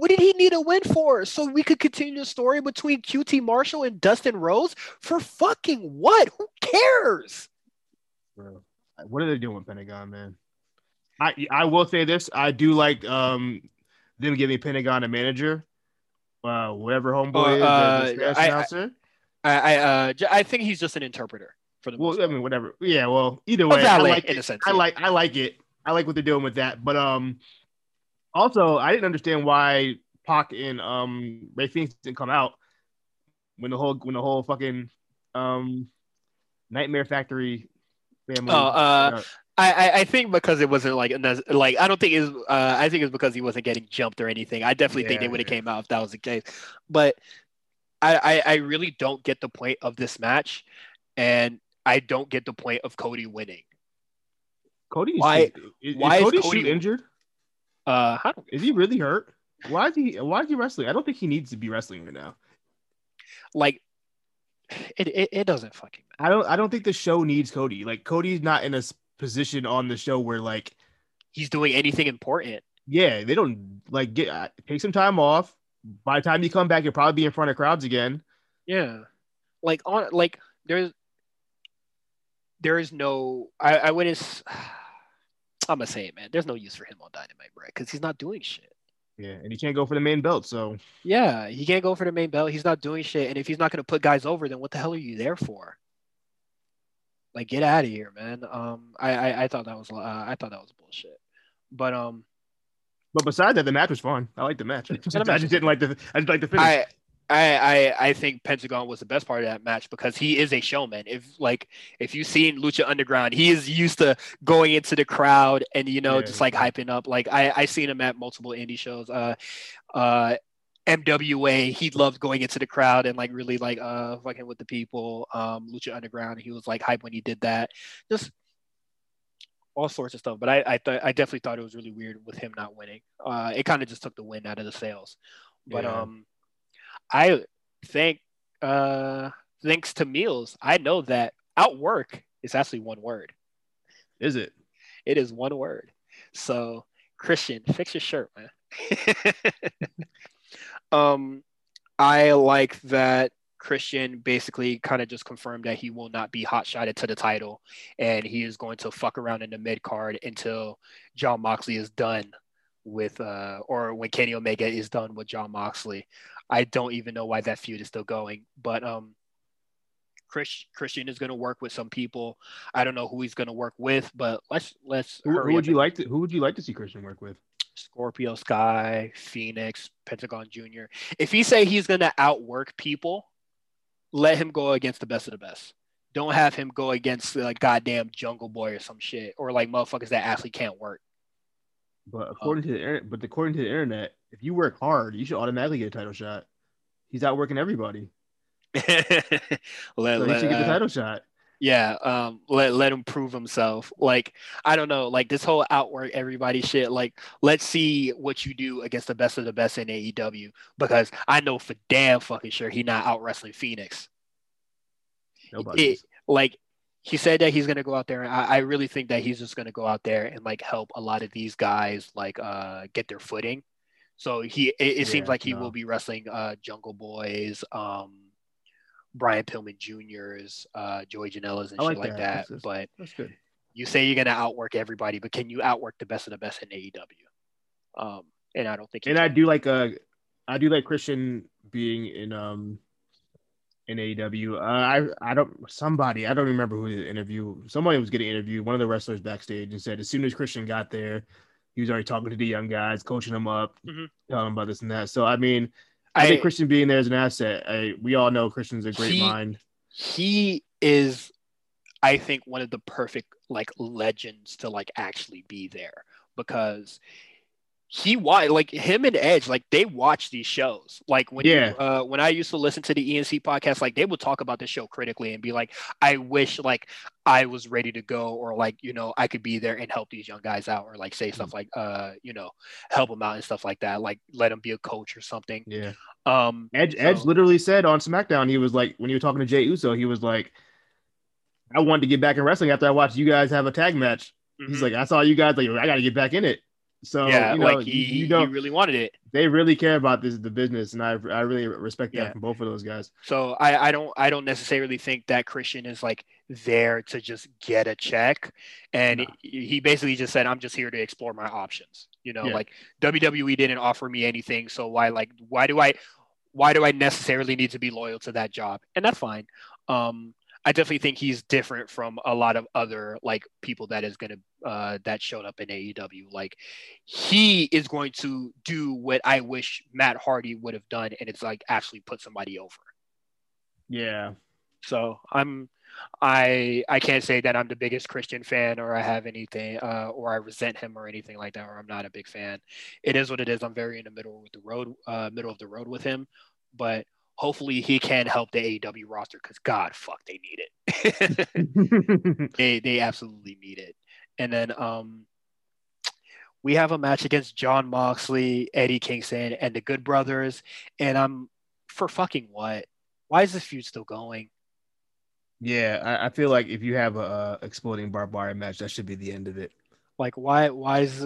What did he need a win for? So we could continue the story between QT Marshall and Dustin Rhodes? For fucking what? Who cares? Bro, what are they doing, with Pentagon man? I I will say this. I do like um them giving Pentagon a manager. Uh, whatever homeboy is, Uh, the, the I- I- announcer. I I, uh, j- I think he's just an interpreter for the most Well, I mean, whatever. Yeah, well, either A way, I like in it. a sense, I yeah. like I like it. I like what they're doing with that. But um, also I didn't understand why Pac and um Rey Fenix didn't come out when the whole when the whole fucking um Nightmare Factory family. Oh, uh, I, I think because it wasn't like like I don't think it's uh I think it's because he wasn't getting jumped or anything. I definitely think they would have yeah. came out if that was the case. But I, I I really don't get the point of this match, and I don't get the point of Cody winning. Cody, why- Is, why is is Cody, Cody- injured? Uh, don't, Is he really hurt? Why is he? Why is he wrestling? I don't think he needs to be wrestling right now. like it, it it doesn't fucking matter. I don't. I don't think the show needs Cody. Like Cody's not in a position on the show where like He's doing anything important. yeah, they don't like get uh, take some time off. By the time you come back, you'll probably be in front of crowds again. Yeah. Like on like there's there is no I, I wouldn't I'm gonna say it, man. There's no use for him on Dynamite, bro, because he's not doing shit. Yeah, and he can't go for the main belt. So Yeah, he can't go for the main belt. He's not doing shit. And if he's not gonna put guys over, then what the hell are you there for? Like, get out of here, man. Um, I I, I thought that was uh, I thought that was bullshit. But um, but besides that, the match was fun. I like the match. I just, I just didn't like the. I just like the finish. I, I I I think Pentagon was the best part of that match because he is a showman. If like if you've seen Lucha Underground, he is used to going into the crowd and you know Yeah. just like hyping up. Like I I seen him at multiple indie shows. Uh, uh, MWA, he loved going into the crowd and like really like uh fucking with the people. Um, Lucha Underground, he was like hype when he did that. Just all sorts of stuff. But I I thought I definitely thought it was really weird with him not winning. Uh, it kind of just took the win out of the sales. But Yeah. um, I think uh thanks to Meals, I know that outwork is actually one word. Is it? It is one word. So Christian, fix your shirt, man. um, I like that Christian basically kind of just confirmed that he will not be hot shotted to the title, and he is going to fuck around in the mid card until Jon Moxley is done with uh or when Kenny Omega is done with Jon Moxley. I don't even know why that feud is still going, but um Chris, Christian is going to work with some people. I don't know who he's going to work with, but let's let's. Who, who would you like to Who would you like to see Christian work with? Scorpio Sky, Fenix, Pentagon Junior. If he say he's going to outwork people, let him go against the best of the best. Don't have him go against like goddamn Jungle Boy or some shit, or like motherfuckers that actually can't work. But according um, to the but according to the internet, if you work hard, you should automatically get a title shot. He's outworking everybody. let, so he should get the uh, title shot. Yeah, um, let let him prove himself. Like I don't know, like this whole outwork everybody shit. Like let's see what you do against the best of the best in AEW because I know for damn fucking sure he not out wrestling Fenix. Nobody. Like he said that he's gonna go out there, and I, I really think that he's just gonna go out there and like help a lot of these guys like uh get their footing. So he it, it yeah, seems like he no. will be wrestling uh Jungle Boys, um Brian Pillman Jr.'s, uh, Joey Janela's, and I shit like that. that. but that's good. You say you're gonna outwork everybody, but can you outwork the best of the best in AEW? Um, and I don't think. And I do like uh, I do like Christian being in um in AEW. Uh, I I don't somebody I don't remember who the interview. Somebody was getting interviewed. One of the wrestlers backstage and said as soon as Christian got there, he was already talking to the young guys, coaching them up, mm-hmm. telling them about this and that. So I mean, I, I think Christian being there is an asset. I, we all know Christian's a great he, mind. He is, I think, one of the perfect like legends to like actually be there because he why like him and Edge like they watch these shows. Like when yeah. You, uh, when I used to listen to the ENC podcast like they would talk about the show critically and be like I wish like I was ready to go or like you know I could be there and help these young guys out or like say stuff like uh you know help them out and stuff like that like let them be a coach or something. Yeah. Um Edge so, Edge literally said on SmackDown he was like when you were talking to Jey Uso he was like I wanted to get back in wrestling after I watched you guys have a tag match. Mm-hmm. he's like I saw you guys like I got to get back in it so yeah, you know, like he, you don't, he really wanted it. They really care about this the business, and I I really respect that from both of those guys. So I I don't I don't necessarily think that Christian is like there to just get a check, and nah. he basically just said I'm just here to explore my options. You know, yeah. like WWE didn't offer me anything, so why like why do I why do I necessarily need to be loyal to that job? And that's fine. Um, I definitely think he's different from a lot of other like people that is gonna uh, that showed up in AEW. Like he is going to do what I wish Matt Hardy would have done, and it's like actually put somebody over. Yeah. So I'm I I can't say that I'm the biggest Christian fan or I have anything uh, or I resent him or anything like that or I'm not a big fan. It is what it is. I'm very in the middle with the road, uh, middle of the road with him, but hopefully he can help the AEW roster because God, fuck, they need it. they they absolutely need it. And then um, we have a match against Jon Moxley, Eddie Kingston, and the Good Brothers. And I'm for fucking what? Why is this feud still going? Yeah, I, I feel like if you have a, a exploding barbed wire match, that should be the end of it. Like why? Why is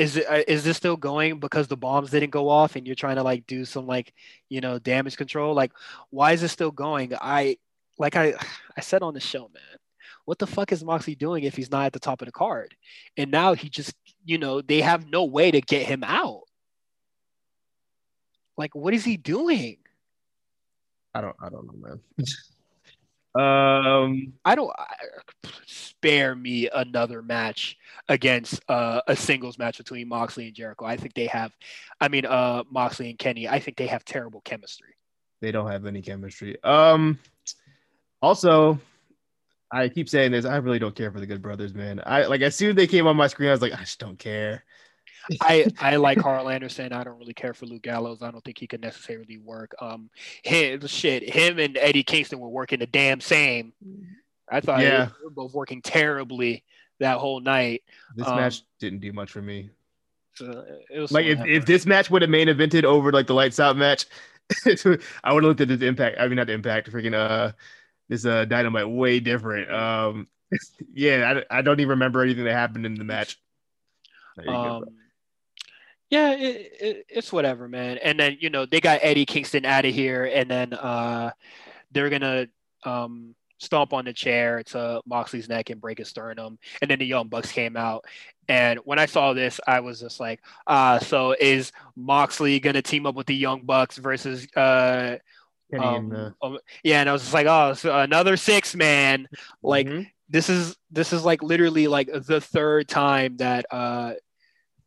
is it uh, this still going because the bombs didn't go off and you're trying to like do some like you know damage control? Like why is it still going? I like i i said on the show man what the fuck is moxley doing if he's not at the top of the card? And now he just you know they have no way to get him out. Like what is he doing? I don't i don't know man Um, I don't spare me another match against uh, a singles match between Moxley and Jericho. I think they have, I mean, uh, Moxley and Kenny. I think they have terrible chemistry. They don't have any chemistry. Um, also, I keep saying this. I really don't care for the Good Brothers, man. I like as soon as they came on my screen, I was like, I just don't care. I I like Karl Anderson. I don't really care for Luke Gallows. I don't think he could necessarily work. Um, him shit. Him and Eddie Kingston were working the damn same. I thought yeah. they were both working terribly that whole night. This um, match didn't do much for me. So it was like if, if this match would have main evented over like the lights out match, I would have looked at this impact. I mean, not the impact. Freaking uh, this uh dynamite way different. Um, yeah, I, I don't even remember anything that happened in the match. Um, yeah, it, it, it's whatever, man. And then you know they got Eddie Kingston out of here, and then uh, they're gonna um, stomp on the chair to Moxley's neck and break his sternum. And then the Young Bucks came out, And when I saw this, I was just like, uh, so is Moxley gonna team up with the Young Bucks versus uh um, and, uh, um, yeah, and I was just like, oh, so another six man. Like mhm. this is this is like literally like the third time that uh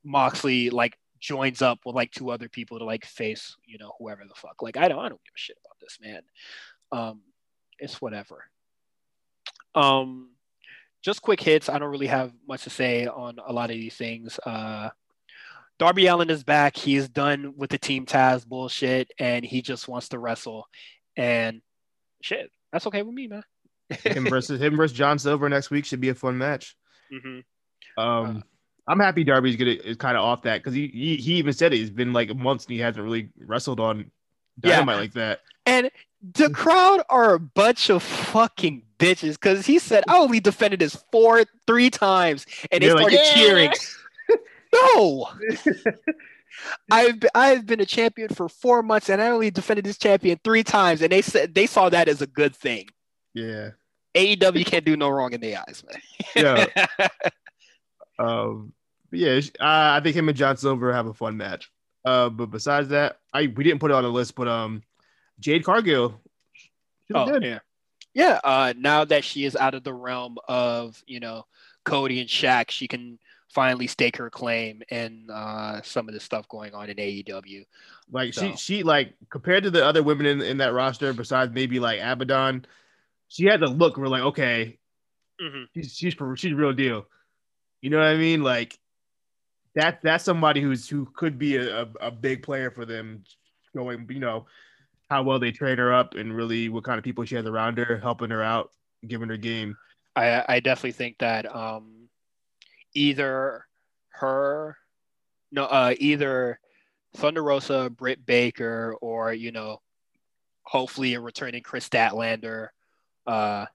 Moxley like joins up with like two other people to like face, you know, whoever the fuck. Like I don't I don't give a shit about this, man. Um it's whatever. Um just quick hits. I don't really have much to say on a lot of these things. Uh Darby Allin is back. He is done with the Team Taz bullshit and he just wants to wrestle. And shit, that's okay with me, man. him versus him versus John Silver next week should be a fun match. hmm Um, Uh, I'm happy Darby's gonna is kind of off that because he, he he even said it. It's been like months and he hasn't really wrestled on Yeah. dynamite like that. And the mm-hmm. crowd are a bunch of fucking bitches because he said oh, I only defended this four three times and they They're like, started "Yeah." cheering. No, I've been, I've been a champion for four months and I only defended this champion three times and they said they saw that as a good thing. Yeah. AEW can't do no wrong in their eyes, man. Yeah. Um, but yeah, uh, I think him and John Silver have a fun match. Uh, but besides that, I we didn't put it on the list, but um, Jade Cargill, Oh, good. yeah. Yeah. Uh, now that she is out of the realm of, you know, Cody and Shaq, she can finally stake her claim in uh, some of the stuff going on in AEW. Like So- she she like compared to the other women in, in that roster, besides maybe like Abaddon, she had the look. We're like, okay, Mhm. she's she's she's real deal. You know what I mean? Like that that's somebody who's who could be a, a, a big player for them. Going, you know, how well they train her up and really what kind of people she has around her, helping her out, giving her game. I, I definitely think that um, either her, no, uh, either Thunder Rosa, Britt Baker, or you know, hopefully a returning Kris Statlander, uh,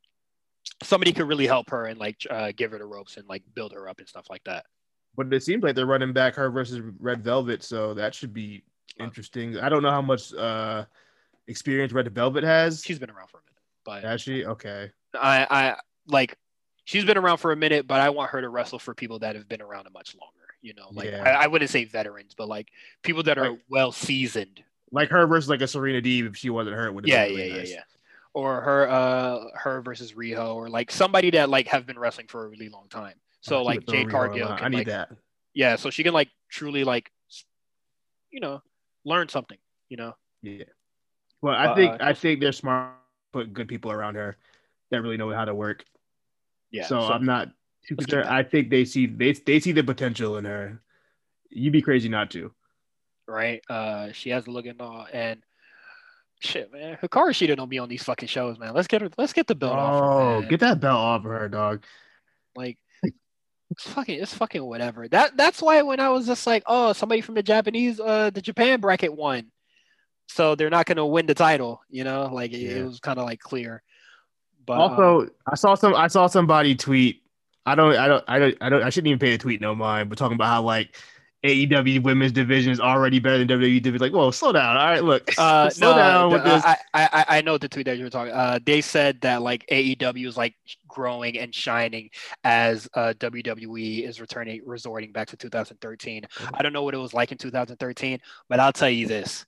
somebody could really help her and like uh, give her the ropes and like build her up and stuff like that. But it seems like they're running back her versus Red Velvet, so that should be interesting. I don't know how much uh experience Red Velvet has. She's been around for a minute, but Has she? Okay. I, I like she's been around for a minute, but I want her to wrestle for people that have been around a much longer. You know, like Yeah. I, I wouldn't say veterans, but like people that are Like- well seasoned. Like her versus like a Serena Deeb if she wasn't hurt would have Yeah, been yeah, really yeah, nice. yeah. Or her, uh, her versus Riho, or like somebody that like have been wrestling for a really long time. So Oh, like Jade Cargill, can, I need like, that. yeah, so she can like truly like, you know, learn something. You know, Yeah. Well, I Uh, think I think they're smart. Put good people around her that really know how to work. yeah. so, I'm not too concerned. I think they see they they see the potential in her. You'd be crazy not to. right. Uh, she has a look and all, and shit, man, Hikaru Shida don't be on these fucking shows, man. Let's get her. Let's get the belt off. Oh, get that belt off of her, dog. Like it's fucking it's fucking whatever. That that's why when I was just like, oh, somebody from the Japanese uh the Japan bracket won. So they're not gonna win the title, you know? Like it, it was kind of like clear. But um, also, I saw some. I saw somebody tweet. I don't. I don't. I don't. I don't. I shouldn't even pay the tweet no mind. But talking about how like AEW women's division is already better than WWE division. Like, whoa, slow down. All right, look, uh, slow no, down with the- this. I, I I- know the tweet that you were talking. Uh, they said that like AEW is like growing and shining as uh, WWE is returning, resorting back to 2013. I don't know what it was like in 2013, but I'll tell you this: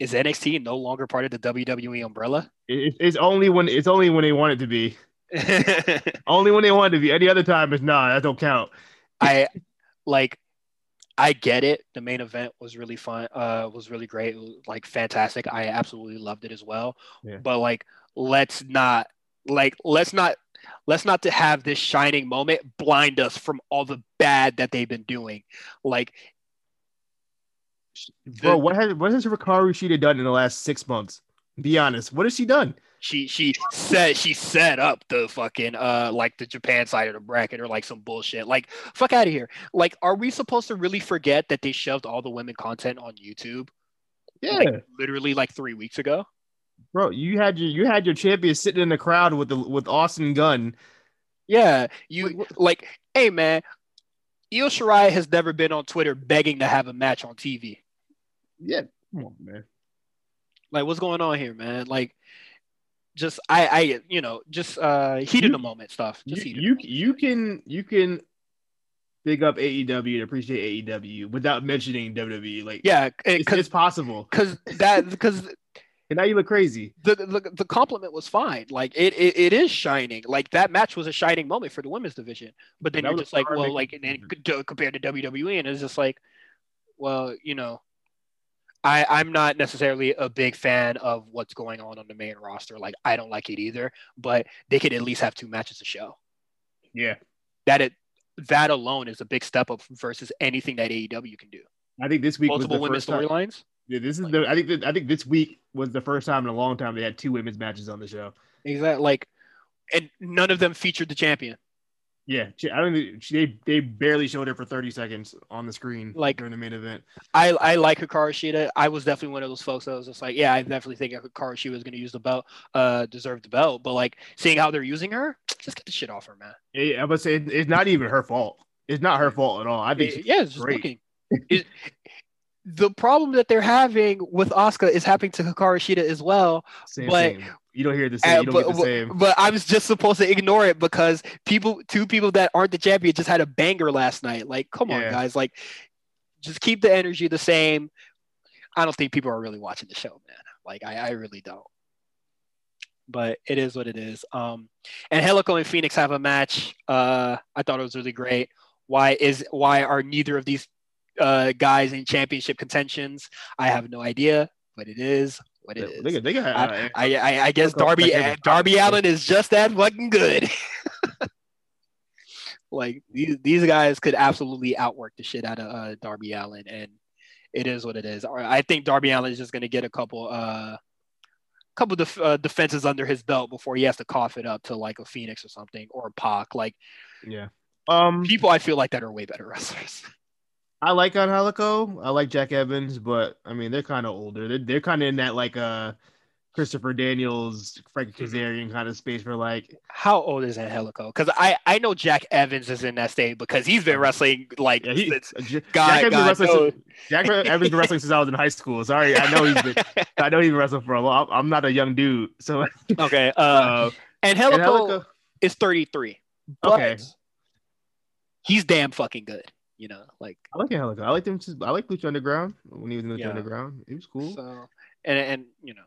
is NXT no longer part of the WWE umbrella? It- it's only when it's only when they want it to be. Only when they want it to be. Any other time, it's nah. That don't count. I like I get it. The main event was really fun. Uh was really great. Was, like fantastic. I absolutely loved it as well. Yeah. But like let's not like let's not let's not to have this shining moment blind us from all the bad that they've been doing. Like Bro, what has what has Hikaru Shida done in the last six months? Be honest. What has she done? She she set she set up the fucking uh like the Japan side of the bracket or like some bullshit. Like fuck out of here. Like are we supposed to really forget that they shoved all the women content on YouTube? Yeah, like literally like three weeks ago. bro. You had your you had your champion sitting in the crowd with the with Austin Gunn. Yeah, you like, hey man, Io Shirai has never been on Twitter begging to have a match on TV. Yeah, come on, man. Like, what's going on here, man? Like, just I, I, you know, just uh, heat in the moment stuff. Just You you, you can you can big up AEW and appreciate AEW without mentioning WWE. Like, Yeah, it's, because it's possible. because that because And now you look crazy. the, the the compliment was fine. Like it, it it is shining. Like that match was a shining moment for the women's division. But then That you're just like, well, like and then compared to WWE, and it's just like, well, you know, I I'm not necessarily a big fan of what's going on on the main roster. Like I don't like it either. But they could at least have two matches a show. Yeah. That it that alone is a big step up versus anything that AEW can do. I think this week Multiple was the women's first time. storylines. Yeah, this is the. I think. that- I think this week was the first time in a long time they had two women's matches on the show. Exactly. Like, and none of them featured the champion. Yeah, she, I don't think they they barely showed her for thirty seconds on the screen Like- during the main event. I, I like Hikaru Shida. I was definitely one of those folks that was just like, yeah, I definitely think Hikaru Shida was going to use the belt, uh, deserve the belt. But like seeing how they're using her, just get the shit off her, man. Yeah, I would say it- it's not even her fault. It's not her fault at all. I think. It- she's yeah, it's just looking. It, the problem that they're having with Asuka is happening to Hikaru Shida as well. Same but- thing. You don't hear the same. Uh, You don't but, the same. but I was just supposed to ignore it because people, two people that aren't the champion, just had a banger last night. Like, come on, guys, like, just keep the energy the same. I don't think people are really watching the show, man. Like, I, I really don't. But it is what it is. Um, and Angelico and Fenix have a match. Uh, I thought it was really great. Why is why are neither of these uh, guys in championship contentions? I have no idea, but it is what it is. They, got- they got. I, Uh, I, I, I guess Darby Darby Allin is just that fucking good. like these these guys could absolutely outwork the shit out of uh, Darby Allin, and it is what it is. I think Darby Allin is just going to get a couple uh couple def- uh, defenses under his belt before he has to cough it up to like a Fenix or something or a Pac. Like yeah. Um, people, I feel like that are way better wrestlers. I like Angelico. I like Jack Evans, but I mean they're kind of older. They're, they're kind of in that like uh Christopher Daniels, Frank Mm-hmm. Kazarian kind of space for like How old is Angelico? Because I I know Jack Evans is in that state because he's been wrestling like yeah, he, God- Jack Evans been God wrestling knows. since, Jack Evans been wrestling since I was in high school. Sorry, I know he's been I know he's wrestling for a while. I'm not a young dude, so okay. Uh, uh, Angelico Angelico, is 33. But Okay. he's damn fucking good. You know, like I like Angelico. I like him. since- I like Lucha Underground when he was in Lucha Yeah. Underground. It was cool. so, and and you know,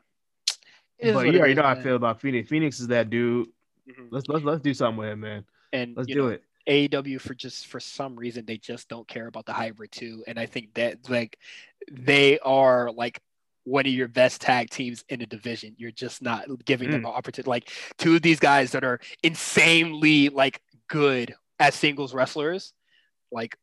but you already know how I feel about Fenix. Fenix is that dude. Mhm. Let's let's let's do something with him, man. And Let's do know, it. AEW for just for some reason they just don't care about the hybrid too, and I think that like they are like one of your best tag teams in the division. You're just not giving them Mm. an opportunity. Like two of these guys that are insanely like good as singles wrestlers, like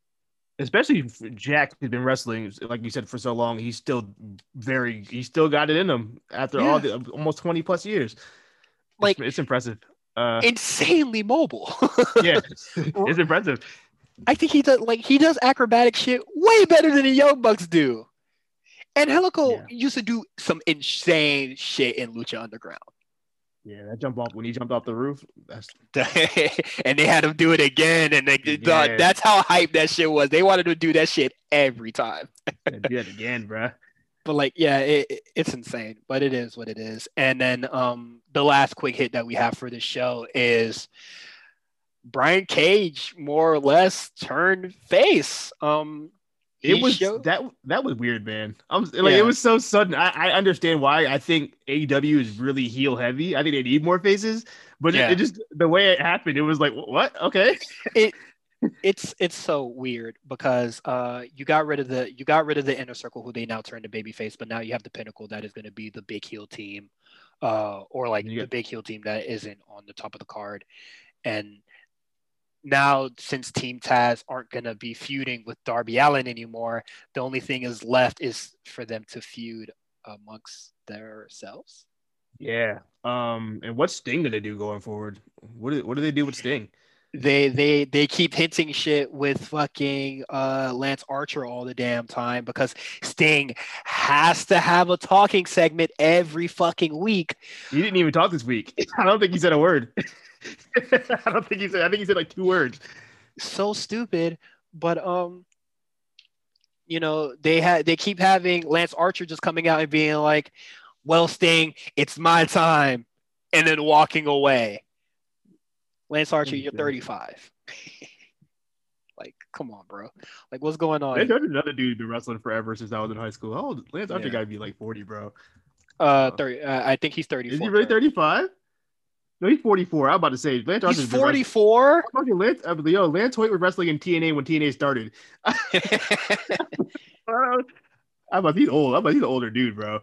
especially Jack has been wrestling, like you said, for so long. He's still very, he's still got it in him after all the almost 20 plus years. Like- it's, it's impressive. Uh, insanely mobile. yeah, it's impressive. I think he does like he does acrobatic shit way better than the Young Bucks do. And Angelico Yeah. used to do some insane shit in Lucha Underground. Yeah, that jump off when he jumped off the roof. That's and they had him do it again, and they, Yeah. that's how hype that shit was. They wanted to do that shit every time. do that again, bruh. But like, yeah, it, it- it's insane, but it is what it is. And then um, the last quick hit that we have for this show is Brian Cage more or less turned face. Um, It was that that was weird, man. I'm like Yeah. it was so sudden. I, I understand why. I think AEW is really heel heavy. I think they need more faces, but it- Yeah. it, just the way it happened, it was like what? Okay, it it's it's so weird because uh you got rid of the you got rid of the inner circle who they now turned to babyface, but now you have the pinnacle that is going to be the big heel team, uh, or like You the big heel team that isn't on the top of the card, and now since Team Taz aren't going to be feuding with Darby Allin anymore, the only thing is left is for them to feud amongst themselves. yeah. Um, and what's Sting gonna do going forward? What do, what do they do with Sting? they they they keep hinting shit with fucking uh Lance Archer all the damn time because Sting has to have a talking segment every fucking week. He didn't even talk this week. I don't think he said a word. I don't think he said. I think he said like two words. So stupid, but um you know, they had they keep having Lance Archer just coming out and being like, "Well, Sting, it's my time." And then walking away. Lance Archer, you're 35. like, come on, bro. Like, what's going on? Archer, another dude, been wrestling forever since I was in high school. How old? Lance Archer Yeah. got to be like 40, bro. Uh, 30, uh, I think he's 34. Is he really 35? No, he's 44. I'm about to say Lance Archer's He's 44. Fucking Lance, uh, yo, Lance Hoyt was wrestling in TNA when TNA started. I'm about he's old. I'm about he's an older dude, bro.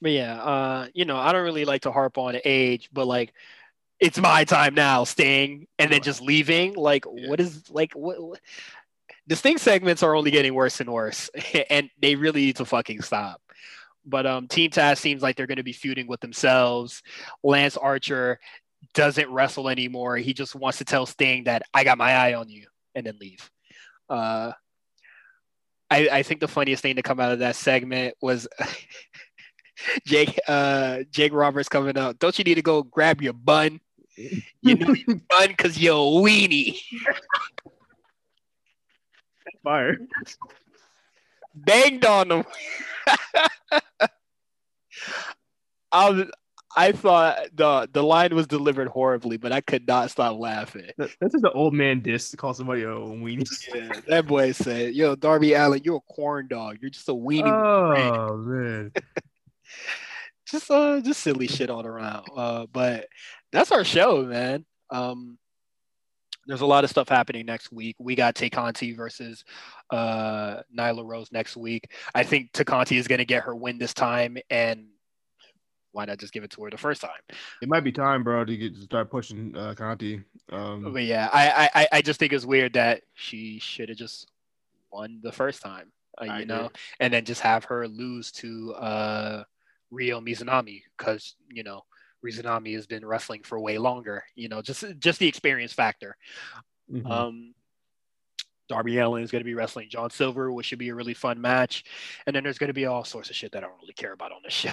But yeah, uh, you know, I don't really like to harp on age, but like, it's my time now, Sting and then just leaving. Like, Yeah. what is like what? what- The Sting segments are only getting worse and worse, and they really need to fucking stop. But um, Team Taz seems like they're going to be feuding with themselves. Lance Archer doesn't wrestle anymore. He just wants to tell Sting that I got my eye on you, and then leave. Uh, I, I think the funniest thing to come out of that segment was Jake uh Jake Roberts coming out. Don't you need to go grab your bun? You know your bun because you're a weenie. Fire. Banged on him. I was, I thought the the line was delivered horribly, but I could not stop laughing. That's just an old man diss to call somebody a weenie. Yeah, that boy said, "Yo, Darby Allin, you're a corn dog. You're just a weenie." Oh man. just uh just silly shit all around. Uh but that's our show, man. Um there's a lot of stuff happening next week. We got Tay Conti versus uh Nyla Rose next week. I think Tay Conti is gonna get her win this time and why not just give it to her the first time? It might be time, bro, to get to start pushing uh, Conti. Um, But yeah, I I I- I just think it's weird that she should have just won the first time. Uh, I you agree. know, and then just have her lose to uh Ryo Mizunami because you know Mizunami has been wrestling for way longer. You know, just just the experience factor. mhm. Um, Darby Allin is going to be wrestling John Silver, which should be a really fun match. And then there's going to be all sorts of shit that I don't really care about on the show.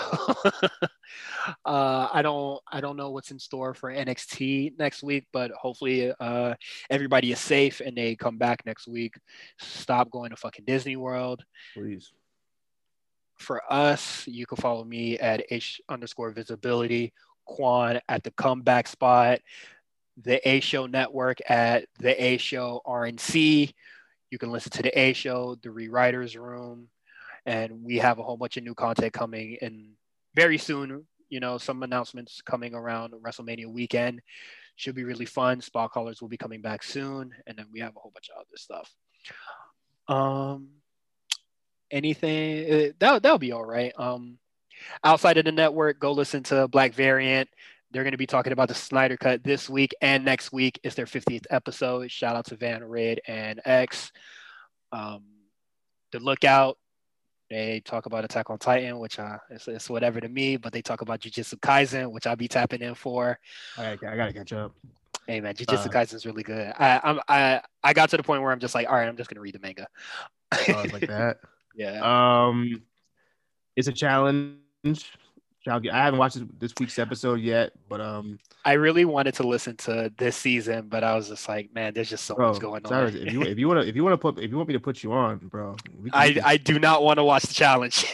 uh, I don't I don't know what's in store for NXT next week, but hopefully uh, everybody is safe and they come back next week. Stop going to fucking Disney World Please. for us, you can follow me at H underscore visibility, Quan at the comeback spot, the A Show Network at the A Show RNC. You can listen to the A Show, the Rewriters Room, and we have a whole bunch of new content coming in very soon. You know, some announcements coming around WrestleMania weekend. Should be really fun. Spot callers will be coming back soon, and then we have a whole bunch of other stuff. Um, anything uh, that that'll be all right. Um, outside of the network, go listen to Black Variant. They're going to be talking about the Snyder Cut this week and next week. It's their 50th episode. Shout out to Van Red and X. Um, the Lookout. They talk about Attack on Titan, which uh, it's, it's whatever to me, but they talk about Jujutsu Kaisen, which I'll be tapping in for. All right, I gotta catch up. Hey man, Jujutsu Uh, Kaisen is really good. I, I'm I I got to the point where I'm just like, all right, I'm just gonna read the manga. Oh, like that. yeah. Um, it's a challenge. I haven't watched this- this week's episode yet, but um, I really wanted to listen to this season, but I was just like, man, there's just so bro, much going Cyrus, on. if you if you want to if you want to put if you want me to put you on, bro, we can- I, I do not want to watch the challenge.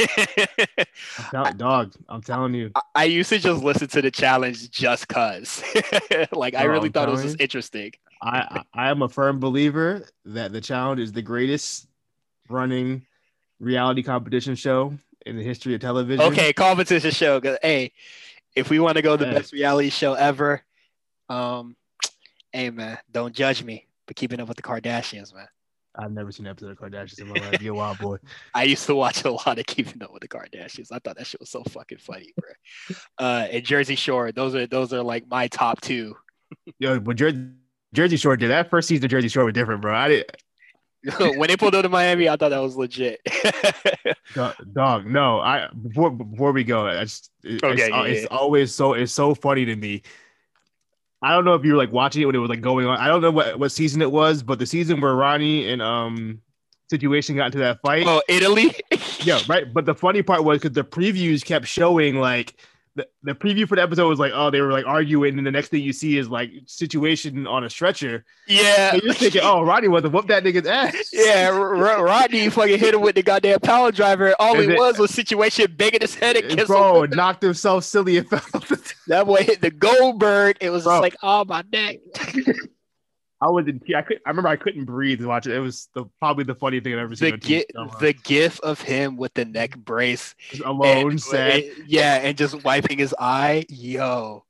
I'm tell- dog, I'm telling you, I- I used to just listen to the challenge just cause. like I really I'm thought it was just interesting. I I I am a firm believer that the challenge is the greatest running reality competition show in the history of television. Okay, competition show. 'cause, Hey, if we want to go the Yeah. best reality show ever, um, hey man, don't judge me. But keeping up with the Kardashians, man. I've never seen an episode of Kardashians in my life. You a wild boy. I used to watch a lot of Keeping Up with the Kardashians. I thought that shit was so fucking funny, bro. Uh, and Jersey Shore, those are those are like my top two. Yo, but Jersey, Jersey Shore did that first season. of Jersey Shore was different, bro. I did when they pulled up to Miami, I thought that was legit. dog, dog. No, I before before we go, I just it- Okay, it's, yeah, it's yeah. always so it's so funny to me. I don't know if you were like watching it when it was like going on. I don't know what, what season it was, but the season where Ronnie and um situation got into that fight. oh, Italy. Yeah, right. But the funny part was because the previews kept showing like the, the preview for the episode was like, oh, they were like arguing, and the next thing you see is like situation on a stretcher. yeah. And you're thinking, oh, Rodney was to whoop that nigga's ass. Yeah, Rodney fucking hit him with the goddamn power driver. All And he then- was was situation banging his head against Bro, him. knocked himself silly and fell. That boy hit the Goldberg. It was just like, oh my neck. I was in. I could. I remember I couldn't breathe watching it. It was the probably the funniest thing I've ever seen. The gif, the gif of him with the neck brace Just alone, and- sad. yeah, and just wiping his eye. Yo,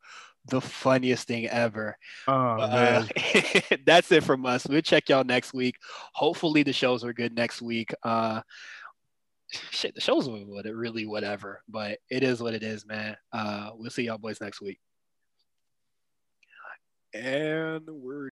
the funniest thing ever. Oh Uh, man. that's it from us. We'll check y'all next week. Hopefully the shows are good next week. Uh, shit, the shows were what it really whatever, but it is what it is, man. Uh, we'll see y'all boys next week. And we're